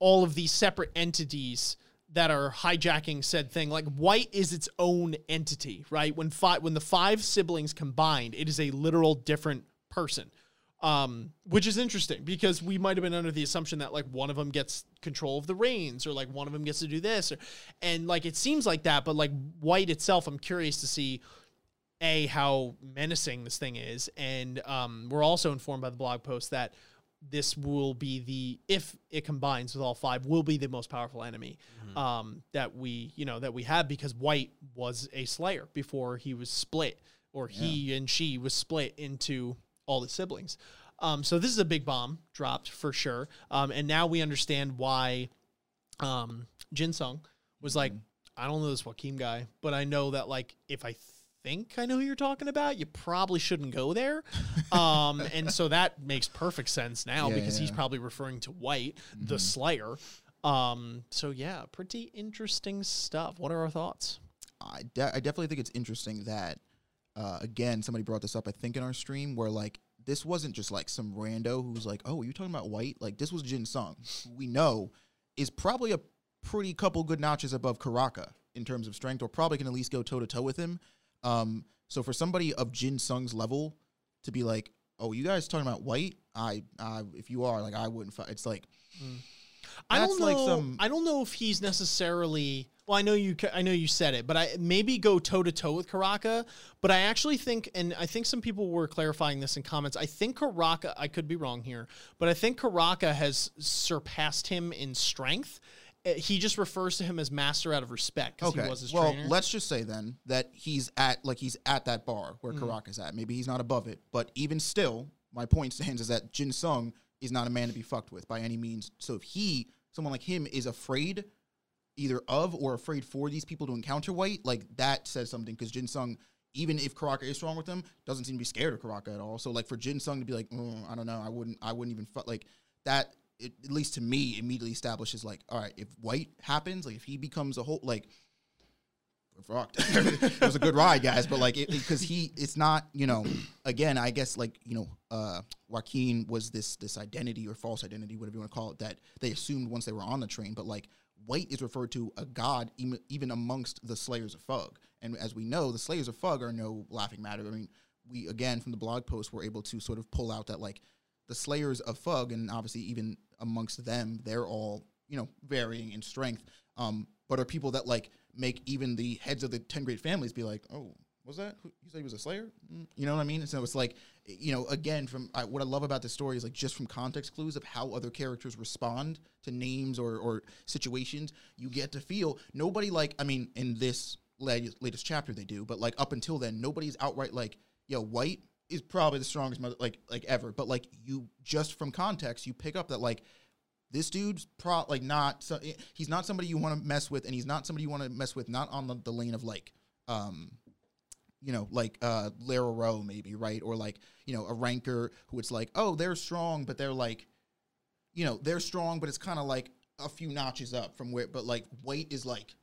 Speaker 2: all of these separate entities that are hijacking said thing. Like White is its own entity, right? When five when the five siblings combined, it is a literal different person. Um, which is interesting because we might have been under the assumption that like one of them gets control of the reins or like one of them gets to do this or, and like it seems like that, but like White itself, I'm curious to see a how menacing this thing is and um, we're also informed by the blog post that this will be the if it combines with all five will be the most powerful enemy um, that we you know that we have because white was a slayer before he was split or he and she was split into all the siblings. Um, so this is a big bomb dropped for sure. Um, and now we understand why um, Jin Sung was like, I don't know this Joaquin guy, but I know that like if I think I know who you're talking about, you probably shouldn't go there. Um, and so that makes perfect sense now
Speaker 1: Yeah,
Speaker 2: because he's probably referring to White, the Slayer. Um, so yeah, pretty interesting stuff. What are our thoughts?
Speaker 1: I, de- I definitely think it's interesting that uh, again somebody brought this up I think in our stream where like this wasn't just like some rando who's like oh you talking about white like this was Jin Sung who we know is probably a pretty couple good notches above Karaka in terms of strength or probably can at least go toe to toe with him. Um, so for somebody of Jin Sung's level to be like oh you guys talking about white I, I if you are like I wouldn't fi-. it's like
Speaker 2: I don't know.
Speaker 1: like some-
Speaker 2: I don't know if he's necessarily. Well, I know you. I know you said it, but I maybe go toe to toe with Karaka. But I actually think, and I think some people were clarifying this in comments. I think Karaka. I could be wrong here, but I think Karaka has surpassed him in strength. Uh, He just refers to him as master out of respect because
Speaker 1: Okay.
Speaker 2: he was his
Speaker 1: well,
Speaker 2: trainer.
Speaker 1: let's just say then that he's at like he's at that bar where
Speaker 2: Mm-hmm.
Speaker 1: Karaka's at. Maybe he's not above it, but even still, my point stands is that Jin Sung is not a man to be fucked with by any means. So if he, someone like him, is afraid either of or afraid for these people to encounter White, like that says something because Jin Sung. Even if Karaka is strong with him, doesn't seem to be scared of Karaka at all. So, like for Jin Sung to be like, "Mm, I don't know, I wouldn't, I wouldn't even fu-, like that. It, at least to me, immediately establishes like, all right, if White happens, like if he becomes a whole, like we're it was a good ride, guys, but like because he, it's not, you know, again, I guess like you know, uh, Joaquin was this this identity or false identity, whatever you want to call it, that they assumed once they were on the train, but like White is referred to a god even, even amongst the Slayers of Fug, and as we know, the Slayers of Fug are no laughing matter. I mean, we again from the blog post were able to sort of pull out that like the Slayers of Fug, and obviously even amongst them, they're all you know varying in strength, um, but are people that like make even the heads of the ten great families be like, oh, was that? Who, you said he was a Slayer? Mm, You know what I mean? So it's like, you know, again, from I, what I love about this story is like just from context clues of how other characters respond to names or or situations, you get to feel nobody like. I mean, in this latest, latest chapter they do, but like up until then, nobody's outright like, yo, white is probably the strongest mother like like ever. But like you just from context, you pick up that like this dude's pro like not so, he's not somebody you want to mess with and he's not somebody you want to mess with not on the, the lane of like um you know like uh Lero-Ro maybe right? Or like you know a ranker who it's like oh they're strong but they're like you know they're strong but it's kind of like a few notches up from where but like weight is like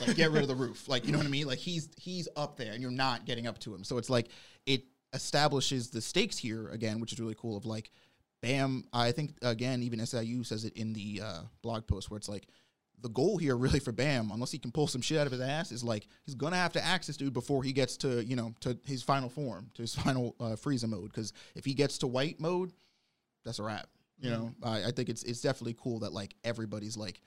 Speaker 1: like get rid of the roof. Like you know what i mean? Like he's he's up there and you're not getting up to him. So it's like it establishes the stakes here again which is really cool of like bam i think again even siu says it in the uh, blog post where it's like the goal here really for bam unless he can pull some shit out of his ass is like he's gonna have to axe this dude before he gets to you know to his final form to his final uh, frieza mode because if he gets to white mode that's a wrap you know? I, I think it's it's definitely cool that like everybody's like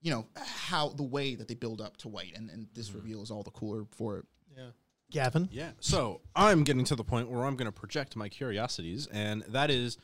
Speaker 1: you know how the way that they build up to white and, and this reveal is all the cooler for it.
Speaker 2: Yeah. Gavin.
Speaker 3: Yeah. So I'm getting to the point where I'm going to project my curiosities, and that is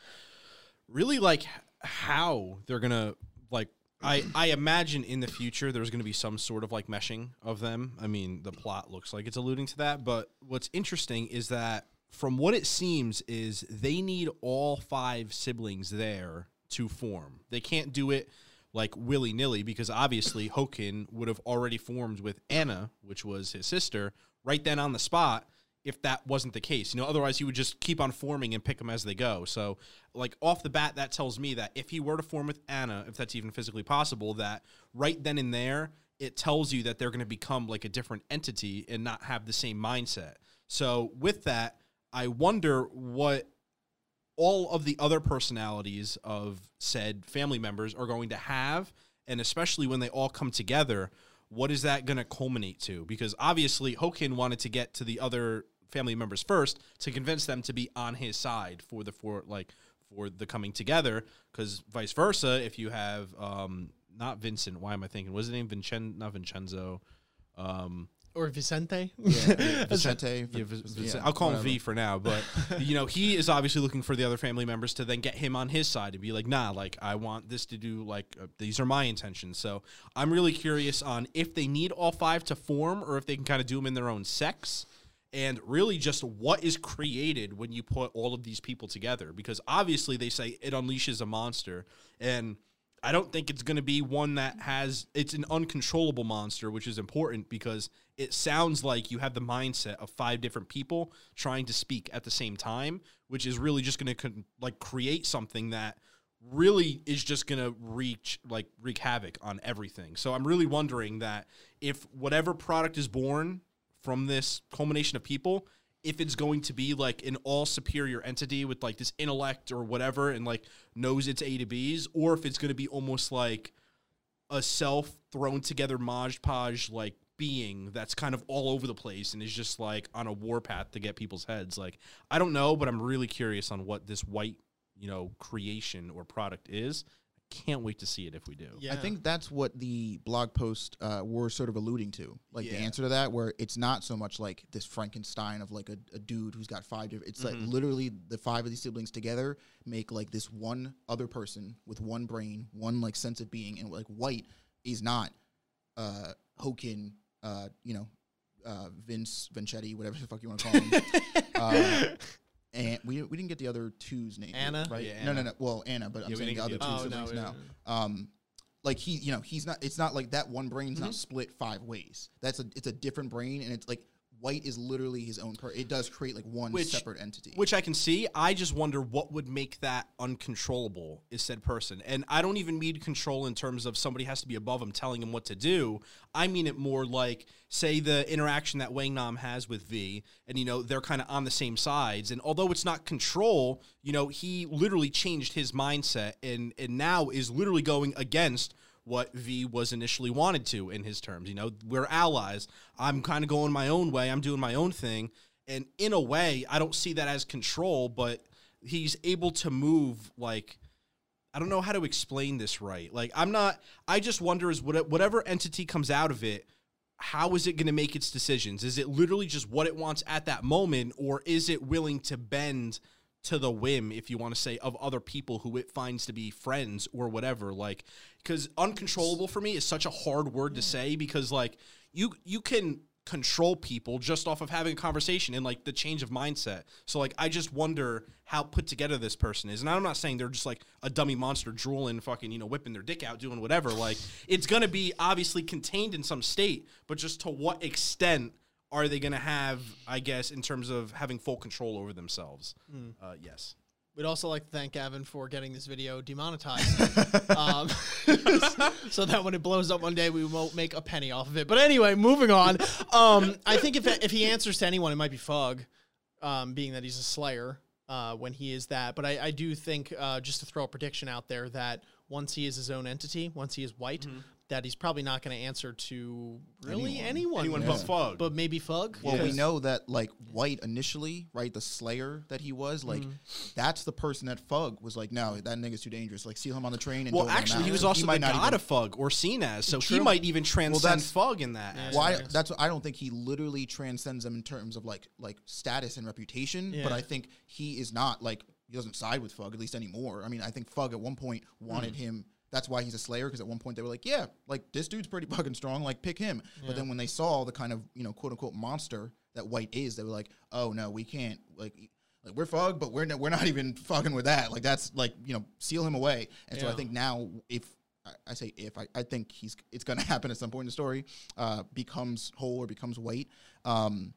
Speaker 3: really like how they're going to like. I, I imagine in the future there's going to be some sort of like meshing of them. I mean, the plot looks like it's alluding to that. But what's interesting is that from what it seems is they need all five siblings there to form. They can't do it like willy nilly because obviously Hokin would have already formed with Anna, which was his sister, right then on the spot. If that wasn't the case, you know, otherwise he would just keep on forming and pick them as they go. So, like off the bat, that tells me that if he were to form with Anna, if that's even physically possible, that right then and there, it tells you that they're going to become like a different entity and not have the same mindset. So, with that, I wonder what all of the other personalities of said family members are going to have and especially when they all come together what is that going to culminate to? Because obviously hokin wanted to get to the other family members first to convince them to be on his side for the for like for the coming together because vice versa if you have um not vincent why am i thinking was his name vincent not vincenzo um
Speaker 2: Or Vicente.
Speaker 1: Vicente,
Speaker 3: yeah,
Speaker 1: v-
Speaker 3: Vic-
Speaker 1: yeah,
Speaker 3: Vincent- I'll call him
Speaker 1: whatever.
Speaker 3: V for now, but you know he is obviously looking for the other family members to then get him on his side and be like, nah, like I want this to do like uh, these are my intentions. So I'm really curious on if they need all five to form or if they can kind of do them in their own sex, and really just what is created when you put all of these people together. Because obviously they say it unleashes a monster, and I don't think it's going to be one that has it's an uncontrollable monster, which is important because it sounds like you have the mindset of five different people trying to speak at the same time, which is really just going to like create something that really is just gonna reach like wreak havoc on everything. So I'm really wondering that if whatever product is born from this culmination of people, if it's going to be like an all superior entity with like this intellect or whatever and like knows its A to B's, or if it's gonna be almost like a self thrown together Maj Podge like being that's kind of all over the place and is just like on a warpath to get people's heads. Like I don't know, but I'm really curious on what this white, you know, creation or product is. I can't wait to see it if we do.
Speaker 2: Yeah.
Speaker 1: I think that's what the blog post uh, were sort of alluding to, like the
Speaker 3: Yeah.
Speaker 1: answer to that, where it's not so much like this Frankenstein of like a, a dude who's got five different. It's
Speaker 3: Mm-hmm.
Speaker 1: like literally the five of these siblings together make like this one other person with one brain, one like sense of being, and like White is not uh, Hokin, uh, you know, uh, Vince Vincetti, whatever the fuck you want to call him. uh, and we, we didn't get the other two's name,
Speaker 2: Anna?
Speaker 1: right?
Speaker 3: Yeah,
Speaker 1: no, no, no. Well, Anna, but I'm saying the other two
Speaker 2: other-
Speaker 1: siblings
Speaker 2: Oh, no,
Speaker 1: now. Um, like he, you know, he's not. It's not like that one brain's
Speaker 3: Mm-hmm.
Speaker 1: not split five ways. That's a. It's a different brain, and it's like White is literally his own. Per- it does create like one
Speaker 3: Which-
Speaker 1: separate entity.
Speaker 3: Which I can see. I just wonder what would make that uncontrollable is said person. And I don't even mean control in terms of somebody has to be above him telling him what to do. I mean it more like, say, the interaction that Wang Nan has with V, and, you know, they're kind of on the same sides. And although it's not control, you know, he literally changed his mindset and, and now is literally going against what V was initially wanted to in his terms. You know, we're allies. I'm kind of going my own way. I'm doing my own thing. And in a way, I don't see that as control, but he's able to move like I don't know how to explain this right. Like I'm not I just wonder is what whatever entity comes out of it, how is it going to make its decisions? Is it literally just what it wants at that moment or is it willing to bend to the whim if you want to say of other people who it finds to be friends or whatever like cuz uncontrollable for me is such a hard word to say because like you you can control people just off of having a conversation and like the change of mindset. So like I just wonder how put together this person is. And I'm not saying they're just like a dummy monster drooling fucking, you know, whipping their dick out doing whatever. Like it's going to be obviously contained in some state, but just to what extent are they going to have, I guess, in terms of having full control over themselves? Uh, yes.
Speaker 2: We'd also like to thank Gavin for getting this video demonetized, um, so that when it blows up one day, we won't make a penny off of it. But anyway, moving on. Um, I think if if he answers to anyone, it might be Fug, um, being that he's a Slayer uh, when he is that. But I, I do think uh, just to throw a prediction out there that once he is his own entity, once he is white, that he's probably not going to answer to really anyone,
Speaker 3: Anyone
Speaker 1: Yeah.
Speaker 3: but Fug.
Speaker 2: but maybe Fug.
Speaker 1: well, we know that like White initially, right, the Slayer that he was, like mm-hmm. that's the person that Fug was like, no, that nigga's too dangerous. Like, seal him on the train. And
Speaker 3: well,
Speaker 1: don't let him
Speaker 3: actually, he was also the
Speaker 1: might not
Speaker 3: god
Speaker 1: even-
Speaker 3: of Fug or seen as, so he might even transcend
Speaker 1: that's-
Speaker 3: Fug in that.
Speaker 2: Yeah.
Speaker 3: aspect.
Speaker 1: Why?
Speaker 2: Yeah.
Speaker 1: That's I don't think he literally transcends them in terms of like like status and reputation. But I think he is not like he doesn't side with Fug at least anymore. I mean, I think Fug at one point wanted mm. him. That's why he's a Slayer because at one point they were like, yeah, like this dude's pretty fucking strong. Like pick him. But then when they saw the kind of you know quote unquote monster that White is, they were like, oh no, we can't like. Like we're Fug, but we're no, we're not even fucking with that. Like that's like you know seal him away. And so I think now if I, say if I, I think he's it's gonna happen at some point in the story, uh, becomes whole or becomes white. Um,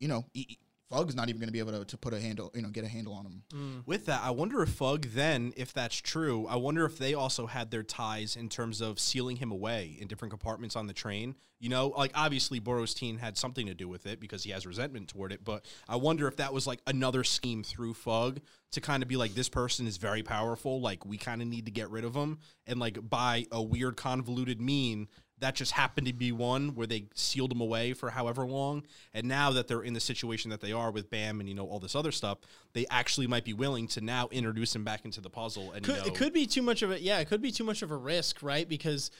Speaker 1: you know, he- Fug's not even gonna be able to, to put a handle, you know, get a handle on him. Mm.
Speaker 3: With that, I wonder if Fug then, if that's true, I wonder if they also had their ties in terms of sealing him away in different compartments on the train. You know, like obviously Boros teen had something to do with it because he has resentment toward it, but I wonder if that was like another scheme through Fug to kind of be like, this person is very powerful, like we kind of need to get rid of him. And like by a weird convoluted mean, that just happened to be one where they sealed him away for however long. And now that they're in the situation that they are with Bam and you know all this other stuff, they actually might be willing to now introduce him back into the puzzle. And
Speaker 2: could,
Speaker 3: you know,
Speaker 2: it could be too much of a yeah it could be too much of a risk right because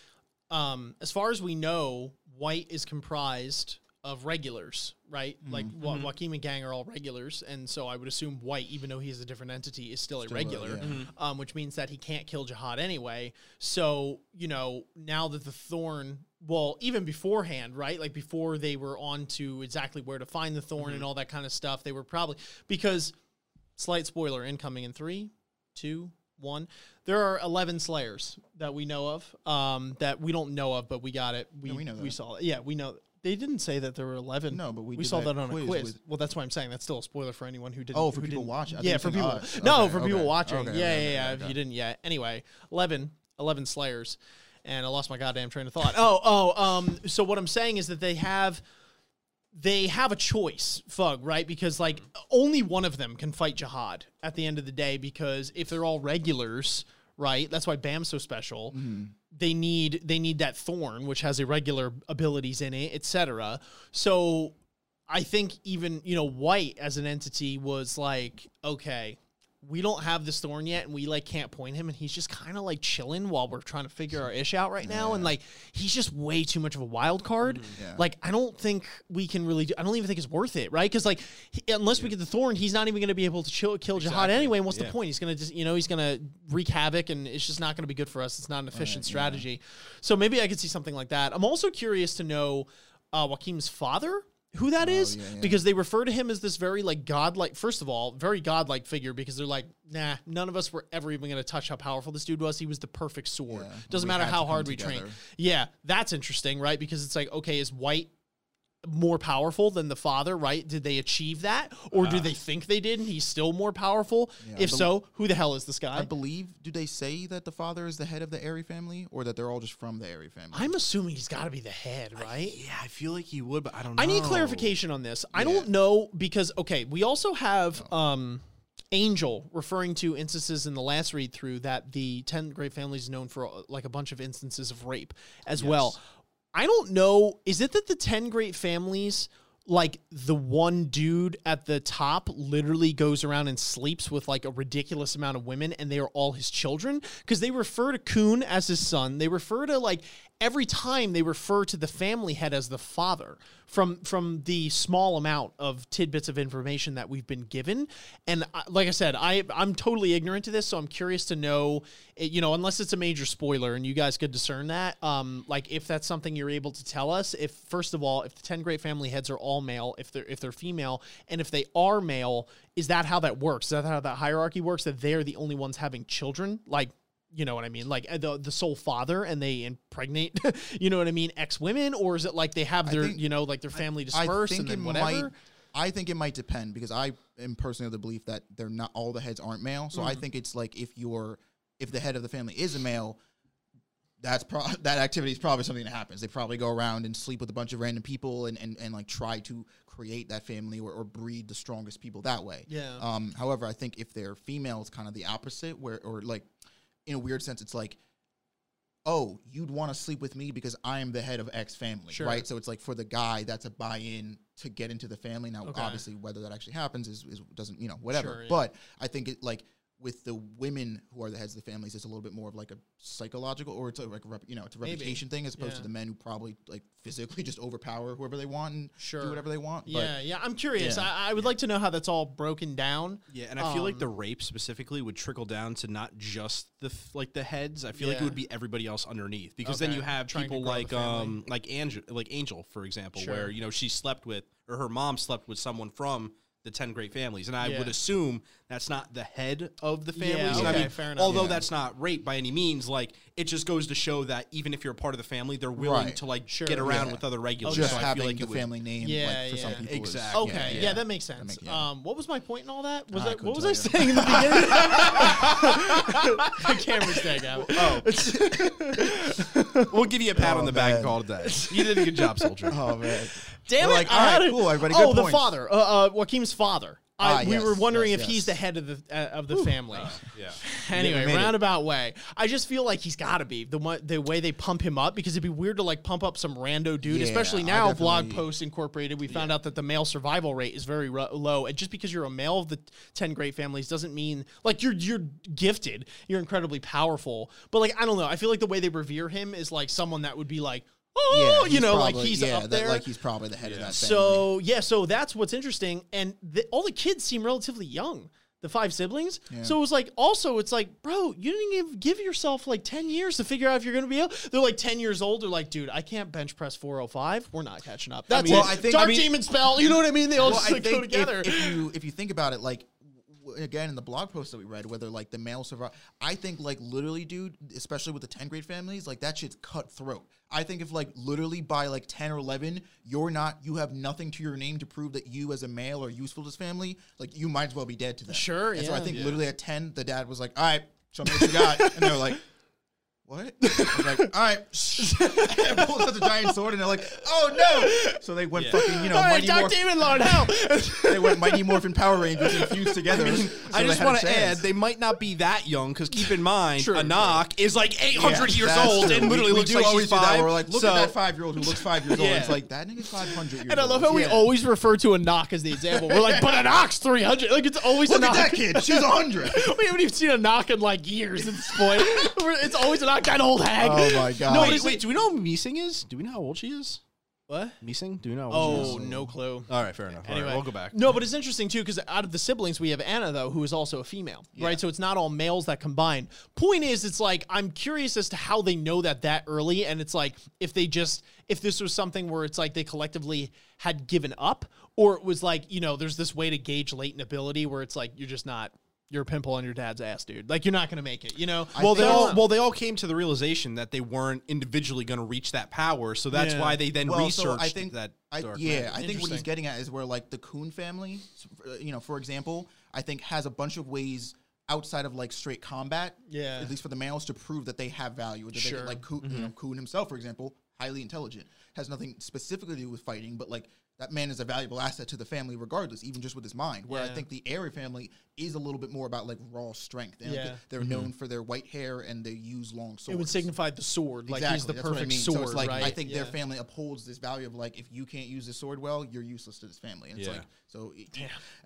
Speaker 2: um as far as we know white is comprised of regulars right like Wa- Joaquin and gang are all regulars and so i would assume white even though he's a different entity is still, a regular
Speaker 1: yeah.
Speaker 2: um, which means that he can't kill Jahad anyway so you know now that the thorn well even beforehand right like before they were on to exactly where to find the thorn and all that kind of stuff they were probably because slight spoiler incoming in three, two, one. There are eleven Slayers that we know of. Um, that we don't know of, but we got it. We
Speaker 1: we know
Speaker 2: we saw it. Yeah, we know. They didn't say that there were eleven.
Speaker 1: No, but we
Speaker 2: we
Speaker 1: did
Speaker 2: saw
Speaker 1: that
Speaker 2: that, on a
Speaker 1: quiz
Speaker 2: quiz.
Speaker 1: with-
Speaker 2: well, that's why I'm saying that's still a spoiler for anyone who didn't.
Speaker 1: Oh, for
Speaker 2: who
Speaker 1: people
Speaker 2: didn't-
Speaker 1: watching. I
Speaker 2: Yeah, for people.
Speaker 1: us.
Speaker 2: No,
Speaker 1: Okay,
Speaker 2: for people
Speaker 1: okay.
Speaker 2: watching.
Speaker 1: Okay,
Speaker 2: yeah,
Speaker 1: okay,
Speaker 2: yeah, yeah.
Speaker 1: okay,
Speaker 2: If
Speaker 1: okay.
Speaker 2: you didn't yet. Anyway, 11, 11 Slayers, and I lost my goddamn train of thought. oh, oh. Um. So what I'm saying is that they have. They have a choice, Fug, right? Because like only one of them can fight Jahad at the end of the day. Because if they're all regulars, right? That's why Bam's so special. Mm-hmm. They need they need that thorn, which has irregular abilities in it, etc. So I think even you know White as an entity was like, okay, we don't have this thorn yet, and we like can't point him, and he's just kind of like chilling while we're trying to figure our ish out right now, and like he's just way too much of a wild card.
Speaker 1: Yeah.
Speaker 2: Like I don't think we can really. do I don't even think it's worth it, right? Because like he- unless we get the thorn, he's not even going to be able to chill, kill
Speaker 3: Jahad
Speaker 2: anyway. And what's the point? He's going to just you know he's going to wreak havoc, and it's just not going to be good for us. It's not an efficient strategy. So maybe I could see something like that. I'm also curious to know uh, Joaquim's father. Who that is?
Speaker 1: yeah, yeah.
Speaker 2: Because they refer to him as this very like godlike. First of all, very godlike figure because they're like, nah, none of us were ever even going to touch how powerful this dude was. He was the perfect sword.
Speaker 1: Yeah,
Speaker 2: Doesn't matter how hard we train. Yeah, that's interesting, right? Because it's like, okay, is White more powerful than the father, right? Did they achieve that? Or do they think they did and he's still more powerful?
Speaker 1: Yeah,
Speaker 2: if
Speaker 1: the-
Speaker 2: so, who the hell is this guy?
Speaker 1: I believe. Do they say that the father is the head of the Arie family, or that they're all just from the Arie family?
Speaker 2: I'm assuming he's got to be the head, right?
Speaker 3: Yeah, I feel like he would, but I don't know.
Speaker 2: I need clarification on this. I don't know because okay, we also have um Angel referring to instances in the last read through that the 10 great families is known for uh, like a bunch of instances of rape as well. I don't know, is it that the 10 great families like the one dude at the top literally goes around and sleeps with like a ridiculous amount of women and they are all his children? Because they refer to Khun as his son. They refer to like every time they refer to the family head as the father from from the small amount of tidbits of information that we've been given. And I, like i said i i'm totally ignorant to this so i'm curious to know eh, you know unless it's a major spoiler and you guys could discern that um like if that's something you're able to tell us. If first of all if the 10 great family heads are all male if they're if they're female and if they are male is that how that works is that how that hierarchy works that they're the only ones having children like you know what I mean? Like uh, the the sole father and they impregnate, you know what I mean, ex women, or is it like they have their,
Speaker 1: think-
Speaker 2: you know, like their family dispersed and then whatever?
Speaker 1: might. I think it might depend because I am personally of the belief that they're not all the heads aren't male. So I
Speaker 2: Mm.
Speaker 1: think it's like if you're if the head of the family is a male, that's pro- that activity is probably something that happens. They probably go around and sleep with a bunch of random people and and, and like try to create that family or, or breed the strongest people that way.
Speaker 2: Yeah.
Speaker 1: Um. However, I think if they're female, it's kind of the opposite. Where or like in a weird sense, it's like. Oh, you'd want to sleep with me because I am the head of X family,
Speaker 2: Sure.
Speaker 1: right? So it's like for the guy, that's a buy-in to get into the family. Now,
Speaker 2: Okay.
Speaker 1: obviously, whether that actually happens is, is doesn't you know whatever.
Speaker 2: Sure, yeah.
Speaker 1: But I think it like with the women who are the heads of the families, it's a little bit more of like a psychological or it's a, like rep, you know it's a
Speaker 2: Maybe.
Speaker 1: reputation thing as opposed
Speaker 2: Yeah.
Speaker 1: to the men who probably like physically just overpower whoever they want and
Speaker 2: Sure.
Speaker 1: do whatever they want.
Speaker 2: yeah, yeah. I'm curious.
Speaker 1: Yeah.
Speaker 2: I, I would like to know how that's all broken down.
Speaker 3: Yeah, and I feel like the
Speaker 2: Um,
Speaker 3: rape specifically would trickle down to not just the th- like the heads. I feel like it would be everybody else underneath because then you have
Speaker 2: Trying
Speaker 3: people like um like Angel like Angel for example,
Speaker 2: Sure.
Speaker 3: where you know she slept with or her mom slept with someone from the ten great families, and I would assume that's not the head of the
Speaker 2: Yeah,
Speaker 3: families. And I
Speaker 2: okay,
Speaker 3: mean,
Speaker 2: fair enough.
Speaker 3: although
Speaker 1: Yeah.
Speaker 3: that's not rape by any means, like it just goes to show that even if you're a part of the family, they're willing
Speaker 1: Right.
Speaker 3: to like
Speaker 2: Sure.
Speaker 3: get around
Speaker 1: Yeah.
Speaker 3: with other regulars.
Speaker 1: Just
Speaker 3: so I
Speaker 1: having
Speaker 3: feel like
Speaker 1: the
Speaker 3: it would,
Speaker 1: family name,
Speaker 2: Yeah,
Speaker 1: like for some
Speaker 2: yeah.
Speaker 1: people, is-
Speaker 3: Exactly.
Speaker 2: Okay, yeah,
Speaker 1: yeah.
Speaker 2: that makes sense.
Speaker 1: make- yeah.
Speaker 2: Um, what was my point in all that? Was
Speaker 1: I
Speaker 2: that
Speaker 1: couldn't
Speaker 2: what was I
Speaker 1: tell
Speaker 2: saying in the beginning? the camera's dead, Gavin.
Speaker 3: Oh, we'll give you a pat
Speaker 1: Oh,
Speaker 3: on the back
Speaker 1: man.
Speaker 3: and call it that. You did a good job, soldier.
Speaker 1: Oh man,
Speaker 2: Damn
Speaker 1: We're
Speaker 2: it!
Speaker 1: like,
Speaker 2: I
Speaker 1: all
Speaker 2: had
Speaker 1: right,
Speaker 2: it.
Speaker 1: cool, everybody,
Speaker 2: Oh, the father, uh, uh, Joaquim's father. I,
Speaker 1: Ah,
Speaker 2: we
Speaker 1: yes,
Speaker 2: were wondering
Speaker 1: yes,
Speaker 2: if he's the head of the uh, of the family.
Speaker 3: Yeah.
Speaker 2: Anyway,
Speaker 1: made it.
Speaker 2: roundabout way. I just feel like he's got to be the one, the way they pump him up because it'd be weird to like pump up some rando dude,
Speaker 1: Yeah,
Speaker 2: especially now. Blog
Speaker 1: definitely-
Speaker 2: Post Incorporated, we found out that the male survival rate is very ro- low, and just because you're a male of the ten great families doesn't mean like you're you're gifted, you're incredibly powerful. But like I don't know, I feel like the way they revere him is like someone that would be like, oh,
Speaker 1: yeah,
Speaker 2: you know,
Speaker 1: probably-
Speaker 2: like he's
Speaker 1: yeah,
Speaker 2: up
Speaker 1: that-
Speaker 2: there.
Speaker 1: like he's probably the head of that. Family.
Speaker 2: So yeah, so that's what's interesting, and the, all the kids seem relatively young. The five siblings.
Speaker 1: Yeah.
Speaker 2: So it was like, also, it's like, bro, you didn't even give yourself like ten years to figure out if you're gonna be able. They're like ten years old. They're like, dude, I can't bench press 405. We're not catching up. That's
Speaker 1: mean-
Speaker 2: it.
Speaker 1: Well, I think-
Speaker 2: Dark
Speaker 1: I mean-
Speaker 2: demon spell. You know what I mean? They all
Speaker 1: well,
Speaker 2: just like, go together.
Speaker 1: if, if you if you think about it, like again in the blog post that we read, whether like the male survivor I think like literally, dude, especially with the ten grade families, like that shit's cutthroat. I think if like literally by like ten or eleven, you're not, you have nothing to your name to prove that you as a male are useful to this family. Like you might as well be dead to them.
Speaker 2: Sure,
Speaker 1: And so I
Speaker 2: yeah.
Speaker 1: think literally at ten, the dad was like, "All right, show me what you got," and they were like. What? Like, all right. and pulls out the giant sword, and they're like, "Oh no!" So they went fucking, you know,
Speaker 2: All right,
Speaker 1: Mighty Morphin-
Speaker 2: Demon Lord, help!
Speaker 1: they went Mighty Morphin Power Rangers and fused together.
Speaker 3: I mean,
Speaker 1: so
Speaker 3: I just want to add, they might not be that young because keep in mind,
Speaker 2: True,
Speaker 3: Anaak is like 800
Speaker 1: Yeah,
Speaker 3: years old
Speaker 1: true.
Speaker 3: and literally
Speaker 1: we, we
Speaker 3: looks
Speaker 1: do
Speaker 3: like
Speaker 1: always
Speaker 3: she's
Speaker 1: that.
Speaker 3: five.
Speaker 1: Where we're like, look
Speaker 3: so,
Speaker 1: at that five year old who looks five years old.
Speaker 3: Yeah.
Speaker 1: It's like that nigga's five hundred years
Speaker 2: And I
Speaker 1: old.
Speaker 2: love how we always refer to Anaak as the example. We're like, but Anaak's 300. Like, it's always
Speaker 1: look
Speaker 2: Anaak.
Speaker 1: at that kid. She's hundred.
Speaker 2: we haven't even seen Anaak in like years at this point. It's always a knock, that old hag.
Speaker 1: Oh my god.
Speaker 2: No,
Speaker 3: Wait, wait, do we know who Meesing is? Do we know how old she is?
Speaker 2: What?
Speaker 3: Meesing? Do we know how old
Speaker 2: Oh,
Speaker 3: she is?
Speaker 2: no clue.
Speaker 3: All right, fair enough. All right,
Speaker 2: Anyway,
Speaker 3: we'll go back.
Speaker 2: No, but it's interesting too because out of the siblings, we have Anna though, who is also a female, right? So it's not all males that combine. Point is, it's like I'm curious as to how they know that that early, and it's like if they just if this was something where it's like they collectively had given up, or it was like you know there's this way to gauge latent ability where it's like you're just not you're a pimple on your dad's ass, dude. Like you're not gonna make it, you know?
Speaker 3: Well, they all well they all came to the realization that they weren't individually going to reach that power, so that's
Speaker 2: Yeah.
Speaker 3: why they then
Speaker 1: well,
Speaker 3: researched
Speaker 1: so I think
Speaker 3: that.
Speaker 1: I,
Speaker 3: dark
Speaker 1: yeah,
Speaker 3: matter.
Speaker 1: I think what he's
Speaker 2: Interesting.
Speaker 1: getting at is where like the Khun family, s- uh, you know, for example, I think has a bunch of ways outside of like straight combat,
Speaker 2: Yeah.
Speaker 1: at least for the males to prove that they have value. That they
Speaker 2: Sure.
Speaker 1: can, like Khun, you know, Khun himself, for example, highly intelligent, has nothing specifically to do with fighting, but like that man is a valuable asset to the family regardless, even just with his mind. Where I
Speaker 2: Yeah.
Speaker 1: think the Arie family is a little bit more about like raw strength. And like,
Speaker 2: Yeah.
Speaker 1: they're known for their white hair and they use long swords.
Speaker 2: it would signify the sword, like
Speaker 1: Exactly,
Speaker 2: he's the
Speaker 1: that's what I
Speaker 2: perfect
Speaker 1: mean.
Speaker 2: sword,
Speaker 1: So it's like
Speaker 2: right?
Speaker 1: I think their family upholds this value of like if you can't use the sword well, you're useless to this family. And it's
Speaker 3: Yeah.
Speaker 1: like so, it-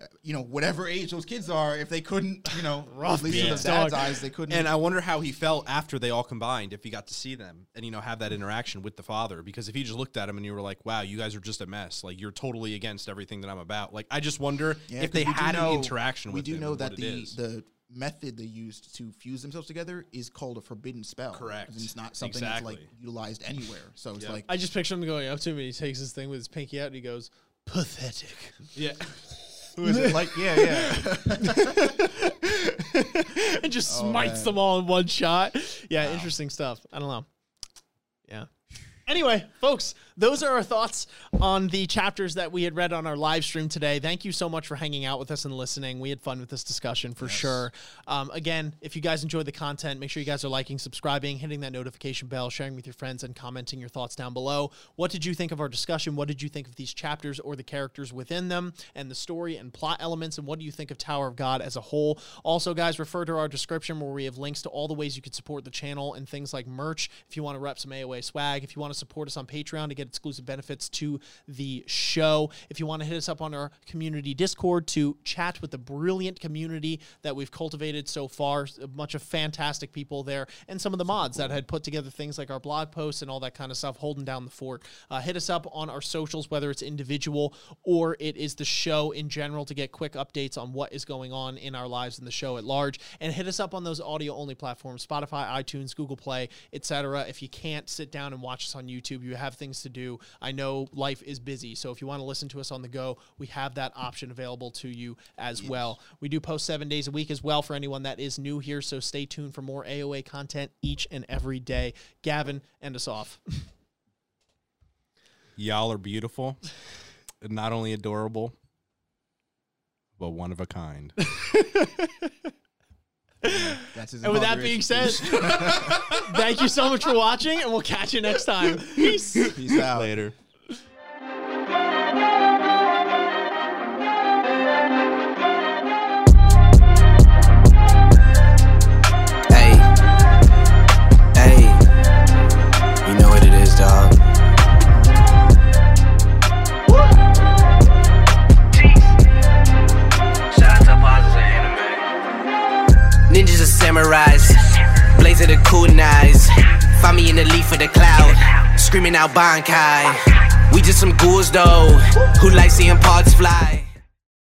Speaker 1: uh, you know, whatever age those kids are, if they couldn't, you know,
Speaker 2: Rough
Speaker 1: at least in
Speaker 2: beats,
Speaker 1: the dad's eyes, they couldn't.
Speaker 3: And I wonder how he felt after they all combined, if he got to see them and you know have that interaction with the father. Because if he just looked at him and you were like, "Wow, you guys are just a mess. Like you're totally against everything that I'm about." Like I just wonder
Speaker 1: Yeah,
Speaker 3: if
Speaker 1: 'cause
Speaker 3: they had
Speaker 1: know-
Speaker 3: an interaction
Speaker 1: We
Speaker 3: with
Speaker 1: do
Speaker 3: him
Speaker 1: know that the the method they used to fuse themselves together is called a forbidden spell.
Speaker 3: Correct.
Speaker 1: And it's not something that's like utilized anywhere. So it's
Speaker 3: Yep.
Speaker 1: like
Speaker 2: I just picture him going up to him and he takes his thing with his pinky out and he goes, pathetic.
Speaker 3: yeah.
Speaker 1: who is it? Like yeah, yeah.
Speaker 2: and just
Speaker 1: Oh,
Speaker 2: smites
Speaker 1: man.
Speaker 2: them all in one shot. Yeah, interesting stuff. I don't know. Yeah. Anyway, folks, those are our thoughts on the chapters that we had read on our live stream today. Thank you so much for hanging out with us and listening. We had fun with this discussion for sure. Um, again, if you guys enjoyed the content, make sure you guys are liking, subscribing, hitting that notification bell, sharing with your friends, and commenting your thoughts down below. What did you think of our discussion? What did you think of these chapters or the characters within them and the story and plot elements? And what do you think of Tower of God as a whole? Also, guys, refer to our description where we have links to all the ways you could support the channel and things like merch. If you want to rep some AOA swag, if you want to support us on Patreon to get exclusive benefits to the show, if you want to hit us up on our community Discord to chat with the brilliant community that we've cultivated so far, a bunch of fantastic people there, and some of the mods that had put together things like our blog posts and all that kind of stuff, holding down the fort. Uh, hit us up on our socials, whether it's individual or it is the show in general, to get quick updates on what is going on in our lives and the show at large. And hit us up on those audio only platforms Spotify, iTunes, Google Play, etc. If you can't sit down and watch us on YouTube, you have things to do. I know life is busy, so if you want to listen to us on the go, we have that option available to you as well. We do post seven days a week as well for anyone that is new here, so stay tuned for more AOA content each and every day. Gavin, end us off.
Speaker 3: Y'all are beautiful, not only adorable, but one of a kind.
Speaker 1: That's his
Speaker 2: And with that being said, thank you so much for watching, and we'll catch you next time. Peace.
Speaker 1: Peace out.
Speaker 3: Later.
Speaker 4: Blaze of the kunais. Find me in the leaf of the cloud, screaming out Bankai. We just some ghouls though, who like seeing parts fly.